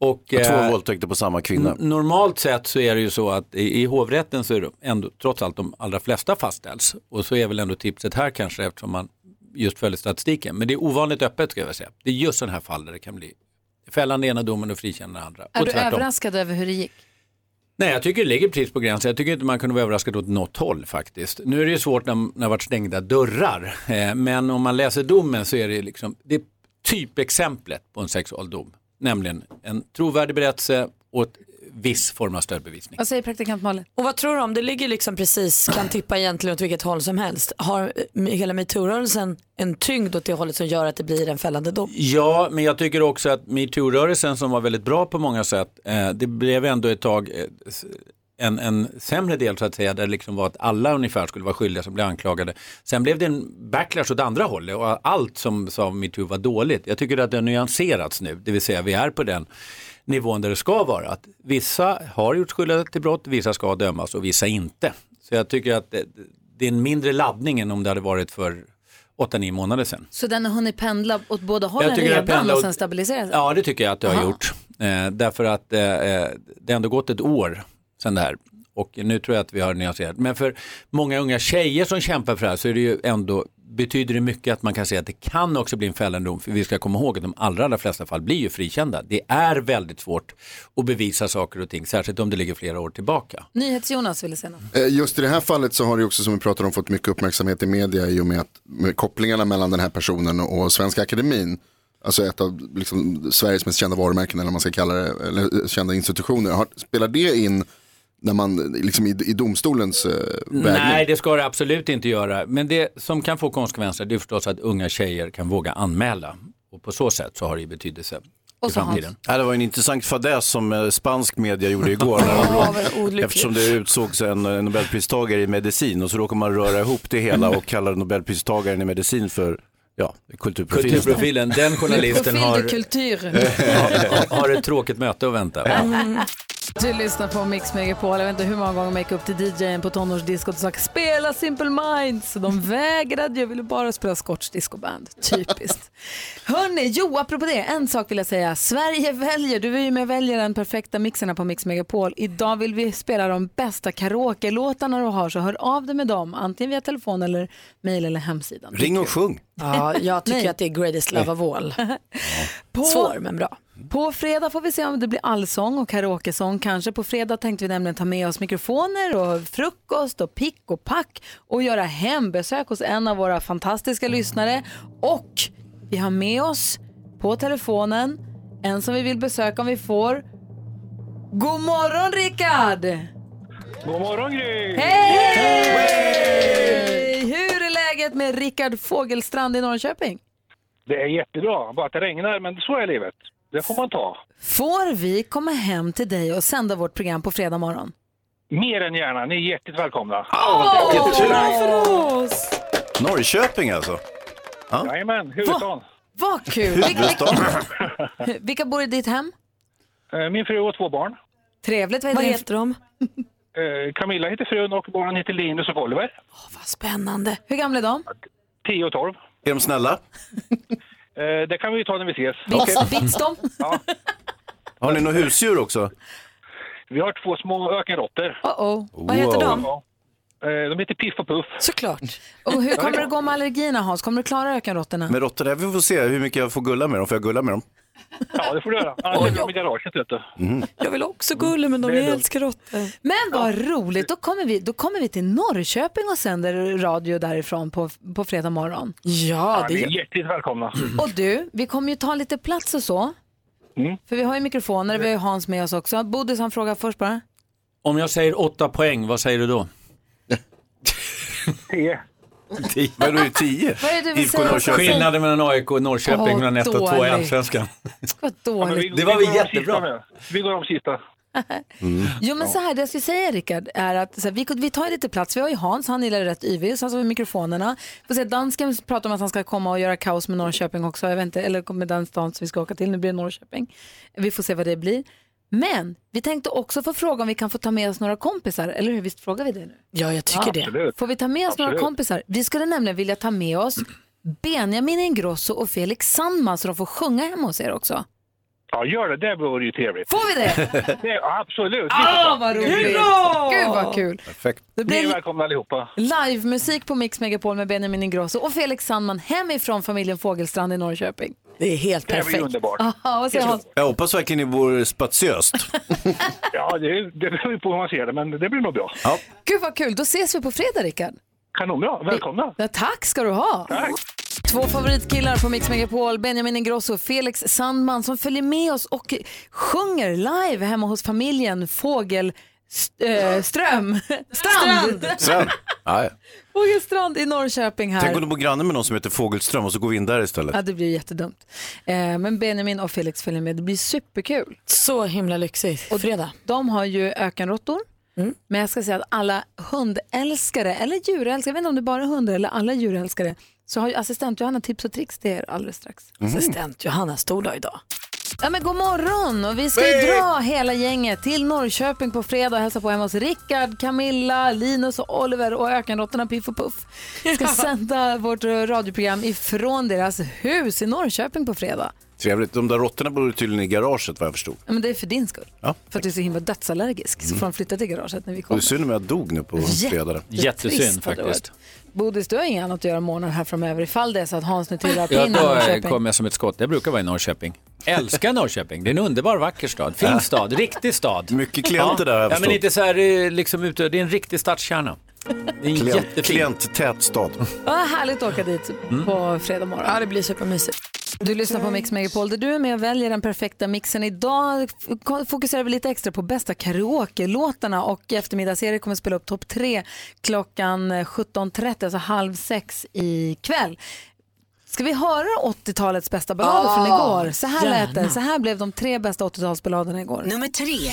J: Och,
C: Två
J: eh,
C: våldtäkter på samma kvinna.
J: Normalt sett så är det ju så att i, i hovrätten så är det ändå trots allt de allra flesta fastställs. Och så är väl ändå tipset här kanske eftersom man just följer statistiken. Men det är ovanligt öppet ska jag säga. Det är just sådana här fall där det kan bli fällande ena domen och frikännande andra.
A: Är
J: och
A: du
J: tvärtom.
A: överraskad över hur det gick?
J: Nej, jag tycker det ligger precis på gränsen. Jag tycker inte man kunde vara överraskad åt något håll faktiskt. Nu är det ju svårt när, när det har varit stängda dörrar. Eh, men om man läser domen så är det liksom, det är typexemplet på en sexualdom. Nämligen en trovärdig berättelse och ett viss form av stödbevisning.
A: Vad säger praktikant Malin?
B: Och vad tror du om det ligger liksom precis, kan tippa egentligen åt vilket håll som helst. Har eh, hela metoo-rörelsen en tyngd åt det hållet som gör att det blir en fällande dom?
J: Ja, men jag tycker också att metoo-rörelsen som var väldigt bra på många sätt, eh, det blev ändå ett tag eh, en, en sämre del så att säga, där det liksom var att alla ungefär skulle vara skyldiga som blev anklagade. Sen blev det en backlash åt andra hållet och allt som sa metoo var dåligt. Jag tycker att det har nyanserats nu, det vill säga vi är på den nivån där det ska vara. Att vissa har gjort skyldiga till brott, vissa ska dömas och vissa inte. Så jag tycker att det, det är en mindre laddning än om det hade varit för 8-9 månader sedan.
A: Så den har hunnit pendla åt båda hållen redan och sen stabilisera sig?
J: Ja, det tycker jag att det har
A: Aha.
J: gjort. Eh, därför att eh, eh, det har ändå gått ett år sedan det här. Och nu tror jag att vi har nyanserat. Men för många unga tjejer som kämpar för det här så är det ju ändå, betyder det mycket att man kan säga att det kan också bli en fällande dom. För vi ska komma ihåg att de allra, allra flesta fall blir ju frikända. Det är väldigt svårt att bevisa saker och ting, särskilt om det ligger flera år tillbaka.
A: NyhetsJonas ville säga något.
K: Eh, Just i det här fallet så har det också som vi pratar om fått mycket uppmärksamhet i media i och med, att, med kopplingarna mellan den här personen och Svenska Akademin. Alltså ett av liksom, Sveriges mest kända varumärken eller vad man ska kalla det, eller eh, kända institutioner. Har, spelar det in när man, liksom i, i domstolens eh, vägning?
J: Nej, det ska det absolut inte göra. Men det som kan få konsekvenser det är förstås att unga tjejer kan våga anmäla. Och på så sätt så har det ju betydelse i framtiden.
C: Ja, det var en intressant fadäs som eh, spansk media gjorde igår. när <laughs> de
J: Ja,
C: eftersom det utsågs en eh, nobelpristagare i medicin och så råkar man röra ihop det hela och kallar nobelpristagaren i medicin för ja, kulturprofilen.
J: Kulturprofilen, den journalisten <laughs> har, har, <laughs> har ett tråkigt möte att vänta.
A: Mm. Du lyssnar på Mix Megapol. Jag vet inte hur många gånger man gick upp till DJn på tonårsdiskot och sa spela Simple Minds. De <laughs> vägrade. Jag ville bara spela Scotch Disco Band. Typiskt. <laughs> Hörni, jo, apropå det. En sak vill jag säga. Sverige väljer. Du är ju med och väljer den perfekta mixen på Mix Megapol. Idag vill vi spela de bästa karaoke-låtarna du har. Så hör av dig med dem. Antingen via telefon eller mejl eller hemsidan.
C: Ring och sjung.
B: Ja, jag tycker att det är greatest love of all. <laughs>
A: På,
B: Svår men bra.
A: På fredag får vi se om det blir allsång och karaokesång kanske. På fredag tänkte vi nämligen ta med oss mikrofoner och frukost och pick och pack och göra hembesök hos en av våra fantastiska lyssnare. Och vi har med oss på telefonen En som vi vill besöka om vi får. God morgon Rickard!
L: God morgon Gry!
A: Hej! Hur är läget med Rickard Fågelstrand i Norrköping?
L: Det är jättebra, bara att det regnar, men så är livet. Det får man ta.
A: Får vi komma hem till dig och sända vårt program på fredag morgon?
L: Mer än gärna, ni är hjärtligt välkomna.
A: Åh,
C: vilken tur.
A: för oss!
C: Norrköping alltså? Ja.
L: Jajamän, huvudstaden.
A: Vad kul! Vilka,
C: Huvudstaden.
A: vilka bor i ditt hem?
L: Eh, Min fru och två barn.
A: Trevligt. Vad
B: Vad
A: heter
B: heter de?
L: Eh, Camilla heter frun och barnen heter Linus och Oliver.
B: Vad spännande.
A: Hur gamla är de?
L: 10 och 12.
C: Är de snälla? <laughs>
L: Eh, Det kan vi ta när vi ses.
A: Bits, bits de? <laughs>
C: Har ni några husdjur också?
L: Vi har två små ökenråttor.
A: Oh -oh.
B: Vad heter de?
L: Ja. Eh, De heter Piff och Puff.
B: Såklart.
A: Och hur kommer det gå med allergierna Hans? Kommer du klara ökenråttorna?
C: Med råttor, där vi får se hur mycket jag får gulla med dem. Får jag gulla med dem?
L: Ja, det får du göra. Annars är de i garaget, vet du.
B: Jag vill också gulla men de
L: Det är
B: jag
L: lugnt.
B: älskar råttor.
A: Men vad roligt, då kommer, vi, då kommer vi till Norrköping och sänder radio därifrån på, på fredag morgon.
B: Ja,
L: Ni är
B: det
L: hjärtligt välkomna.
A: Och du, vi kommer ju ta lite plats och så.
L: Mm.
A: För vi har ju mikrofoner, vi har ju Hans med oss också. Bodis han frågar först bara.
J: Om jag säger åtta poäng, vad säger du då?
L: 10.
C: Vad är det, tio?
A: Vad är det du vill
C: IFK
A: säga?
C: Norrköping.
J: Skillnaden mellan AIK och Norrköping
A: Åh,
J: mellan ett och två i
A: dåligt.
J: Allsvenskan. <laughs>
A: Vad
L: Ja, men
A: dåligt.
J: Det var
L: vi
J: väl
L: går om
J: jättebra.
L: sista nu. Vi går om sista. <laughs>
A: Jo men så här, det jag skulle säga Rickard är att så här, vi, vi tar lite plats. Vi har ju Hans, han gillar rätt yvig, sen så har vi mikrofonerna. Får se, dansken pratar om att han ska komma och göra kaos med Norrköping också. Jag vet inte, eller med den stan som vi ska åka till. Nu blir det Norrköping. Vi får se vad det blir. Men vi tänkte också få fråga om vi kan få ta med oss några kompisar, eller hur? Visst frågar vi det nu?
B: Ja, jag tycker det.
L: Absolut.
A: Får vi ta med oss några
L: Absolut.
A: kompisar? Vi skulle nämligen vilja ta med oss Benjamin Ingrosso och Felix Sandman så de får sjunga hemma hos er också.
L: Ja, gör det. Det vore ju trevligt.
A: Får vi det? <laughs>
L: Det, ja, absolut.
A: Ah, vad roligt! Gud vad kul!
C: Perfekt.
A: Det
L: Ni är
A: blir
L: välkomna allihopa.
A: livemusik på Mix Megapol med Benjamin Ingrosso och Felix Sandman hemifrån familjen Fågelstrand i Norrköping.
B: Det är helt
L: Det blir
B: perfekt.
L: underbart.
A: Aha, vad säger Hans?
C: Jag hoppas verkligen ni bor spatiöst. <laughs>
L: Ja, det, det beror ju på hur man ser det, men det blir nog bra.
A: Gud vad kul, då ses vi på fredag Rickard.
L: Kanonbra. Välkomna.
A: Ja, tack ska du ha.
L: Tack.
A: Två favoritkillar på Mix Megapol, Benjamin Ingrosso och Felix Sandman som följer med oss och sjunger live hemma hos familjen Fågel äh, Ström. Strand.
C: Ja.
A: Fågelstrand i Norrköping här.
C: Tänk om du bor granne med någon som heter Fågelström och så går vi in där istället.
A: Ja, det blir jättedumt. Eh, men Benjamin och Felix följer med. Det blir superkul.
B: Så himla lyxigt.
A: Och
B: Fredag.
A: De har ju ökenråttor. Men jag ska säga att alla hundälskare, eller djurälskare, jag vet inte om det är bara hundar eller alla djurälskare, så har ju assistent Johanna tips och tricks till er alldeles strax.
B: Assistent Johanna stod dag idag.
A: Ja men god morgon och vi ska ju dra hela gänget till Norrköping på fredag och hälsa på hemma hos Rickard, Camilla, Linus och Oliver och ökenråttorna Piff och Puff. Ska <laughs> sända vårt radioprogram ifrån deras hus i Norrköping på fredag.
C: Trevligt. De där råttorna bor tydligen i garaget vad jag förstod.
A: Ja, men det är för din skull.
C: Ja.
A: För att du är så himla dödsallergisk så får de flytta till garaget när vi
C: Och det
A: kommer.
C: är synd om jag dog nu på fredag.
J: Jättesynd faktiskt.
A: Bodis, du har inget annat att göra morgonen här framöver ifall det är så att Hans nu trillar på
J: Ja,
A: in i
J: då
A: Norrköping.
J: kommer jag som ett skott. Jag brukar vara i Norrköping. Älskar Norrköping. Det är en underbar vacker stad. Fin <laughs> stad, riktig stad.
C: Mycket klienter där har jag
J: Ja, men inte så här eh, liksom ute. Det är en riktig stadskärna. Det är en
C: Klient,
J: jättefin.
C: klienttät stad.
A: Vad härligt att åka dit
J: Mm.
A: på fredag morgon.
B: Ja, det blir supermysigt.
A: Du lyssnar på Mix Megapol där du är med och väljer den perfekta mixen. Idag fokuserar vi lite extra på bästa karaoke-låtarna och i kommer spela upp topp tre klockan 17.30, alltså halv sex ikväll. Ska vi höra 80-talets bästa ballader från igår? Så här lät det.
B: gärna.
A: Så här blev de tre bästa 80-talsballaderna igår.
M: Nummer tre.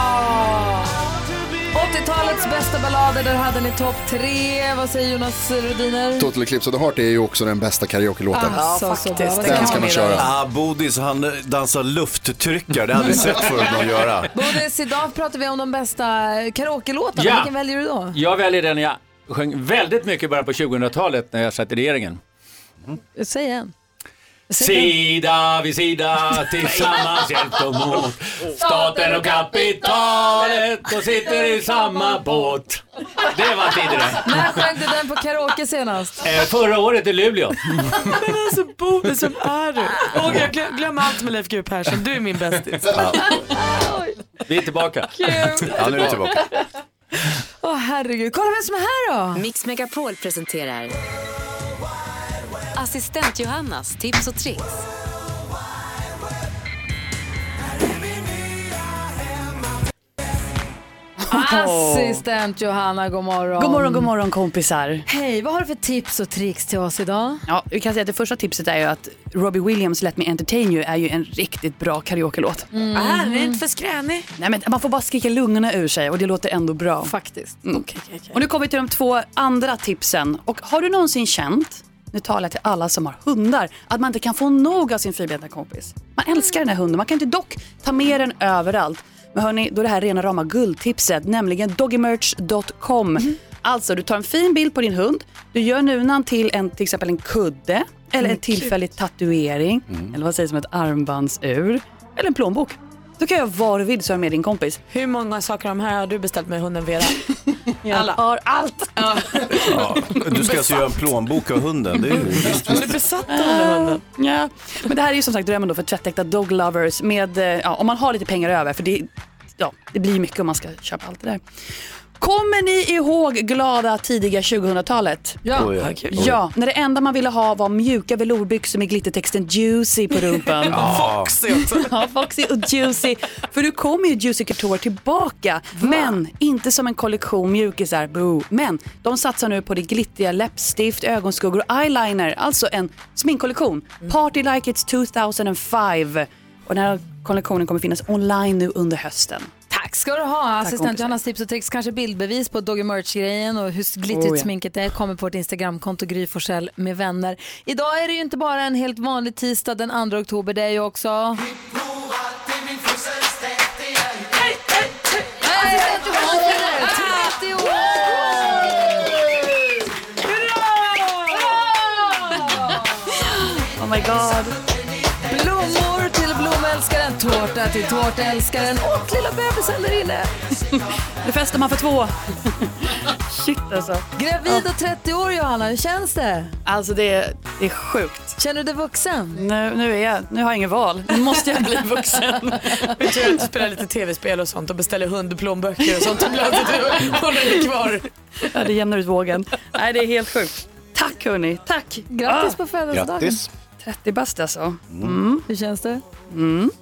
A: 80-talets bästa ballader, där hade ni topp tre. Vad säger Jonas Rhodiner?
K: Total Eclipse of the Heart är ju också den bästa karaoke-låten.
A: Alltså, så bra. Vad
K: Den ska man köra.
C: Ah, Bodis, han dansar lufttryckare. Det har jag sett förut någon göra. <laughs>
A: Bodis, idag pratar vi om de bästa karaoke-låtarna.
J: Ja.
A: Vilken väljer du då?
J: Jag väljer den jag sjöng väldigt mycket bara på 2000-talet när jag satt i regeringen.
A: Säg en.
J: Sida vid sida tillsammans hjälps de åt. Staten och kapitalet, de sitter i samma båt. Det var tidigare.
A: När sjöng du den på karaoke senast?
J: Eh, förra året i Luleå. <laughs>
B: Men alltså Bodil, vem är du? Och jag glöm, glöm allt med Leif GW Persson, du är min bästis.
J: Vi är tillbaka.
A: Kul.
C: Ja, nu är vi tillbaka.
A: Åh herregud, kolla vem som är här då.
M: Mix Megapol presenterar Assistent Johannas tips och tricks.
A: Assistent Johanna, god morgon.
N: God morgon, god morgon kompisar.
A: Hej, vad har du för tips och tricks till oss idag?
N: Ja, vi kan säga att det första tipset är ju att Robbie Williams Let Me Entertain You är ju en riktigt bra karaoke-låt.
A: Mm.
B: Ah, den är inte för skränig.
N: Nej, men man får bara skrika lungorna ur sig och det låter ändå bra.
A: Faktiskt.
N: Mm. Och nu kommer vi till de två andra tipsen. Och har du någonsin känt, nu talar jag till alla som har hundar, att man inte kan få nog av sin fyrbenta kompis? Man älskar den här hunden, man kan inte dock ta med den överallt. Men hörni, då är det här rena rama guldtipset, nämligen doggymerch.com. Alltså, du tar en fin bild på din hund, du gör nunan till en, till exempel en kudde, eller en tillfällig tatuering, eller vad sägs som ett armbandsur, eller en plånbok. Då kan jag vad du vill så är med din kompis.
B: Hur många saker av de här har du beställt med hunden Vera? <laughs>
N: Alla. Har allt.
C: Ja, du ska alltså göra en plånbok av hunden. Det är ju...
B: Du är besatt av den här hunden.
N: Ja, men det här är ju som sagt drömmen då för tvättäkta dog lovers med, eh, ja, om man har lite pengar över för det, ja, det blir mycket om man ska köpa allt det där. Kommer ni ihåg glada tidiga 2000-talet?
A: Ja.
C: Oj, ja.
N: Ja, när det enda man ville ha var mjuka velourbyxor med glittertexten Juicy på rumpan. <laughs>
C: Ja. <laughs>
N: Ja, Foxy och Juicy. För nu kommer ju Juicy Couture tillbaka. Men inte som en kollektion mjukisar, boo. Men de satsar nu på det glittriga läppstift, ögonskuggor och eyeliner. Alltså en sminkkollektion. Party like it's 2005. Och den här kollektionen kommer finnas online nu under hösten.
A: Tack ska du ha. Assistent
N: kompisar.
A: Johannas tips och tricks, kanske bildbevis på Doggy Merch-grejen och hur glittrigt
N: Oh, ja.
A: sminket är kommer på vårt Instagramkonto Gry Forssell med vänner. Idag är det ju inte bara en helt vanlig tisdag den 2 oktober, det är ju också... Assistent Johanna fyller 30 år!
N: Oh my god.
A: Tårta till tårtälskaren och lilla bebisen där inne. <laughs>
N: Nu festar man för två. <laughs> Shit alltså.
A: Gravid och 30 år Johanna, hur känns det?
N: Alltså det är, det är sjukt.
A: Känner du dig vuxen?
N: Nu, nu, är jag, nu har jag inget val. Nu måste jag bli vuxen. <laughs>
B: Vi tror att du spelar lite tv-spel och sånt och beställer hundplånböcker och sånt ibland. så Du håller dig kvar.
N: Ja, det jämnar ut vågen. Nej, det är helt sjukt. Tack hörni, tack.
A: Grattis
N: Ah,
A: på födelsedagen.
C: Grattis.
N: 30 bast alltså.
A: Hur känns det?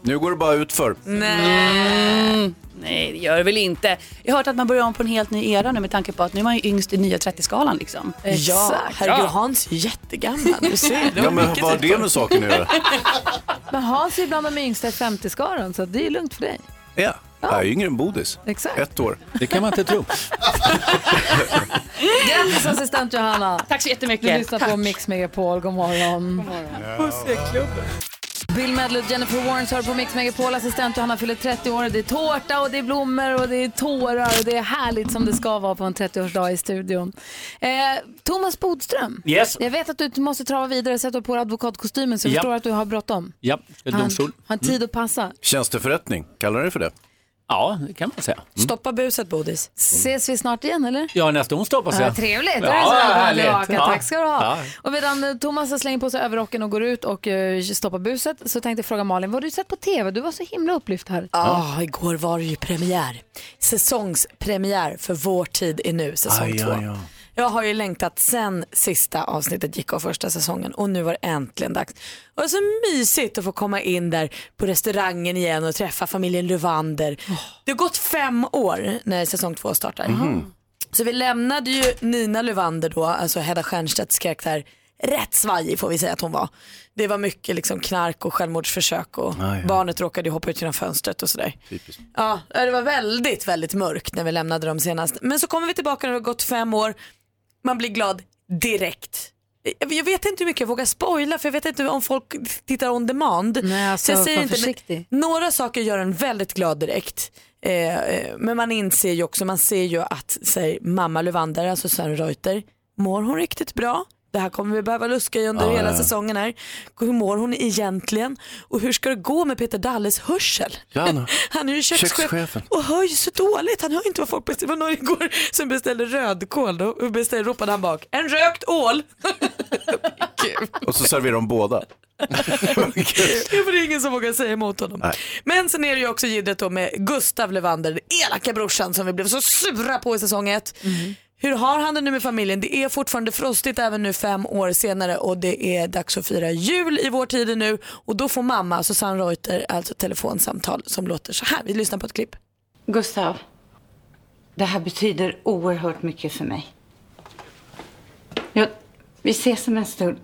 C: Nu går det bara ut för.
N: Mm. Nej, det gör det väl inte. Jag har hört att man börjar om på en helt ny era nu med tanke på att nu är man ju yngst i nya 30-skalan liksom.
B: Ja, herregud Hans är ju jättegammal. Du ser, det
C: Ja, men vad har det med saken att göra? <laughs>
A: Men Hans är bland de yngsta i 50-skaran så det är lugnt för dig.
C: Ja, jag är yngre än Bodis.
A: Exakt.
C: Ett år.
J: Det kan man inte tro. <laughs>
A: Grattis assistent Johanna.
N: Tack så
A: Du
N: jättemycket.
A: lyssnar på Mix Megapol, god morgon. Bill Medley och Jennifer Warnes hör på Mix Megapol. Assistent Johanna fyller 30 år. Det är tårta och det är blommor och det är tårar och det är härligt som det ska vara på en 30-årsdag i studion. Eh, Thomas Bodström,
J: Yes.
A: jag vet att du måste trava vidare, sätta på dig advokatkostymen så jag
J: Ja.
A: förstår att du har bråttom.
J: Ja, det är
A: Han
J: domstol.
A: har tid att passa.
C: Tjänsteförrättning, kallar du det för det?
J: Ja, det kan man säga.
B: Stoppa buset Bodis.
A: Ses vi snart igen eller?
J: Ja, nästa onsdag hoppas
A: Ja,
J: jag.
A: trevligt,
J: Ja,
A: så välkommen
J: härligt. Ja.
A: Tack ska du ha.
J: Ja.
A: Och medan eh, Thomas slänger på sig överrocken och går ut och uh, stoppar buset så tänkte jag fråga Malin, vad har du sett på TV? Du var så himla upplyft här.
B: Ja, igår var det ju premiär. Säsongspremiär för Vår tid är nu, säsong
C: Aj,
B: två.
C: aj, aj.
B: Jag har ju längtat sen sista avsnittet gick av första säsongen och nu var det äntligen dags. Och det var så mysigt att få komma in där på restaurangen igen och träffa familjen Luvander. Det har gått fem år när säsong två startar. Så vi lämnade ju Nina Luvander då, alltså Hedda Stiernstedts karaktär, rätt svajig får vi säga att hon var. Det var mycket liksom knark och självmordsförsök och
C: Ah, ja.
B: barnet råkade ju hoppa ut genom fönstret och sådär.
C: Typiskt.
B: Ja, det var väldigt, väldigt mörkt när vi lämnade dem senast. Men så kommer vi tillbaka när det har gått fem år. Man blir glad direkt. Jag vet inte hur mycket jag vågar spoila för jag vet inte om folk tittar on demand.
A: Nej, alltså,
B: så jag säger
A: var
B: inte, men några saker gör en väldigt glad direkt. Eh, eh, men man inser ju också, man ser ju att säg, mamma Luvander, alltså Sören Reuter, mår hon riktigt bra? Det här kommer vi behöva luska i under
C: Ja,
B: hela
C: ja.
B: säsongen här. Hur mår hon egentligen? Och hur ska det gå med Peter Dalles hörsel?
C: Ja, <laughs> han-
B: är ju kökschef
C: Kökschefen.
B: och hör ju så dåligt. Han hör inte vad folk beställer. Det var någon igår som beställde rödkål då beställde, ropade han bak, en rökt ål. <laughs>
C: Och så serverar de båda. <laughs>
B: Ja, för det är ingen som vågar säga emot honom.
C: Nej.
B: Men sen är det ju också jiddret då med Gustav Levander, den elaka brorsan som vi blev så sura på i säsong ett. Hur har han det nu med familjen? Det är fortfarande frostigt även nu fem år senare och det är dags att fira jul i vår tid nu och då får mamma Susanne Reuter alltså telefonsamtal som låter så här. Vi lyssnar på ett klipp.
O: Gustav, det här betyder oerhört mycket för mig. Jag, vi ses om en stund.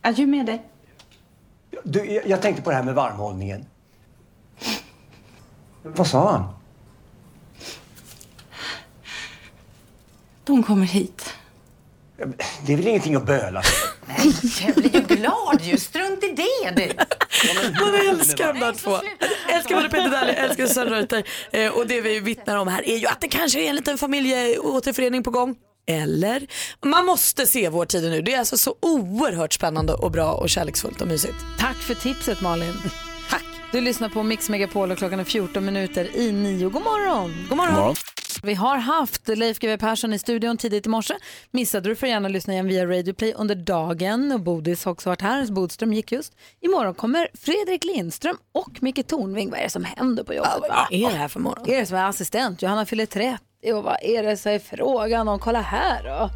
O: Adjö med dig.
P: Du, jag, jag tänkte på det här med varmhållningen. Vad sa han?
O: De kommer hit.
P: Det är väl ingenting att böla för?
O: Jag blir ju glad ju. Strunt i det du.
B: Man älskar de där två. Älskar både Peter Dalle, älskar Susanne Reuter. Eh, och det vi vittnar om här är ju att det kanske är en liten familjeåterförening på gång. Eller? Man måste se Vår tid nu. Det är alltså så oerhört spännande och bra och kärleksfullt och mysigt.
A: Tack för tipset Malin. Du lyssnar på Mix Megapol och klockan är 14 minuter i nio. God morgon. God morgon. Vi har haft Leif GW Persson i studion tidigt i morse. Missade du får gärna lyssna igen via Radio Play under dagen. Och Bodis har också varit här. Bodström gick just. Imorgon kommer Fredrik Lindström och Micke Tornving. Vad är det som händer på jobbet?
B: vad är det här för morgon?
A: Är det som är assistent? Johanna fyller 30 och vad är det så är frågan om? Kolla här då.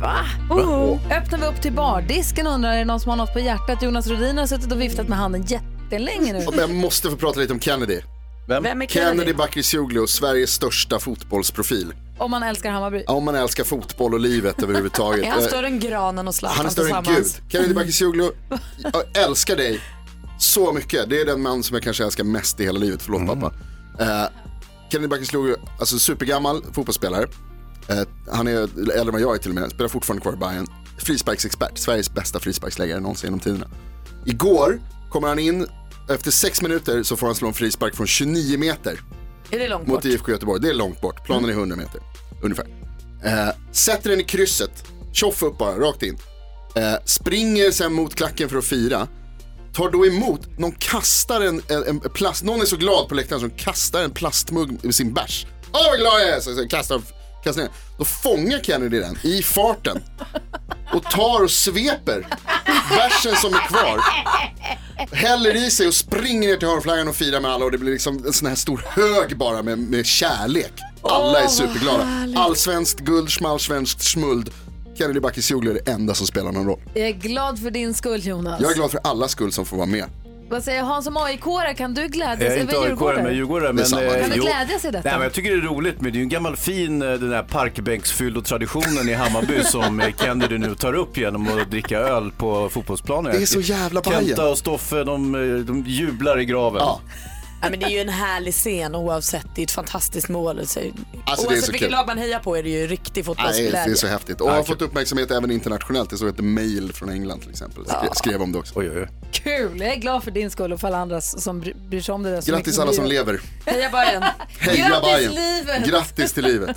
A: Va? Oh. Öppnar vi upp till bardisken undrar är det någon som har något på hjärtat? Jonas Rhodin har suttit och viftat med handen jättelänge nu.
K: Jag måste få prata lite om Kennedy.
A: Vem är Kennedy?
K: Kennedy Bakircioglu, Sveriges största fotbollsprofil.
A: Om man älskar Hammarby.
K: Om man älskar fotboll och livet överhuvudtaget. <laughs>
B: Är han
K: Eh,
B: större än granen och Zlatan
K: Han är större än Gud. Kennedy Bakircioglu, jag älskar dig så mycket. Det är den man som jag kanske älskar mest i hela livet. Förlåt pappa. Eh, Kennedy Bakircioglu, alltså supergammal fotbollsspelare. Eh, han är äldre än vad jag är till och med. Spelar fortfarande kvar i Bayern. Frisparksexpert, Sveriges bästa frisparksläggare någonsin genom tiderna. Igår kommer han in, efter sex minuter så får han slå en frispark från 29 meter.
B: Är det långt
K: Mot
B: bort?
K: IFK Göteborg. Det är långt bort. Planen är 100 meter. Ungefär. Eh, sätter den i krysset. Tjoff upp bara, rakt in. Eh, springer sen mot klacken för att fira. Tar då emot, någon kastar en, en, en plast, någon är så glad på läktaren som kastar en plastmugg med sin bärs. Åh vad glad jag är! Så, så kastar, kastar ner. Då fångar Kennedy den i farten. Och tar och sveper bärsen som är kvar. Häller i sig och springer ner till hörnflaggan och firar med alla och det blir liksom en sån här stor hög bara med, med kärlek. Alla är superglada. Allsvenskt guld, schmalsvenskt smuld. Kennedy Bakircioglu är det enda som spelar någon roll.
A: Jag är glad för din skull Jonas.
K: Jag är glad för alla skull som får vara med.
A: Vad säger Hans som AIK-are? Kan du glädjas?
C: Jag är inte? AIK men Djurgårdare. Men,
K: samma.
C: eh,
A: Kan du
C: jo.
A: glädjas i detta?
C: Nej, men jag tycker det är roligt, men det är ju en gammal fin eh, den där parkbänksfyllo-traditionen i Hammarby <laughs> som eh, Kennedy nu tar upp genom att dricka öl på fotbollsplanen.
K: Det är så jävla Bajen.
C: Kenta och Stoffe, de, eh, de jublar i graven.
K: Ja.
B: Ja, men det är ju en härlig scen oavsett. Det är ett fantastiskt mål. Så,
K: det är
B: oavsett
K: så
B: vilket
K: kul.
B: lag man hejar på är det ju riktig
K: Nej,
B: fotbollsglädje.
K: det är så häftigt. Och har fått uppmärksamhet även internationellt. Det såg ett mail från England till exempel. Skrev, skrev om det också.
C: Oj, oj, oj.
A: Kul! Jag är glad för din skull och för alla andra som bry- bryr sig om det där så
K: Grattis alla som lever.
B: Heja Bajen.
K: Heja
A: Grattis,
K: Bajen.
A: livet.
K: Grattis till livet.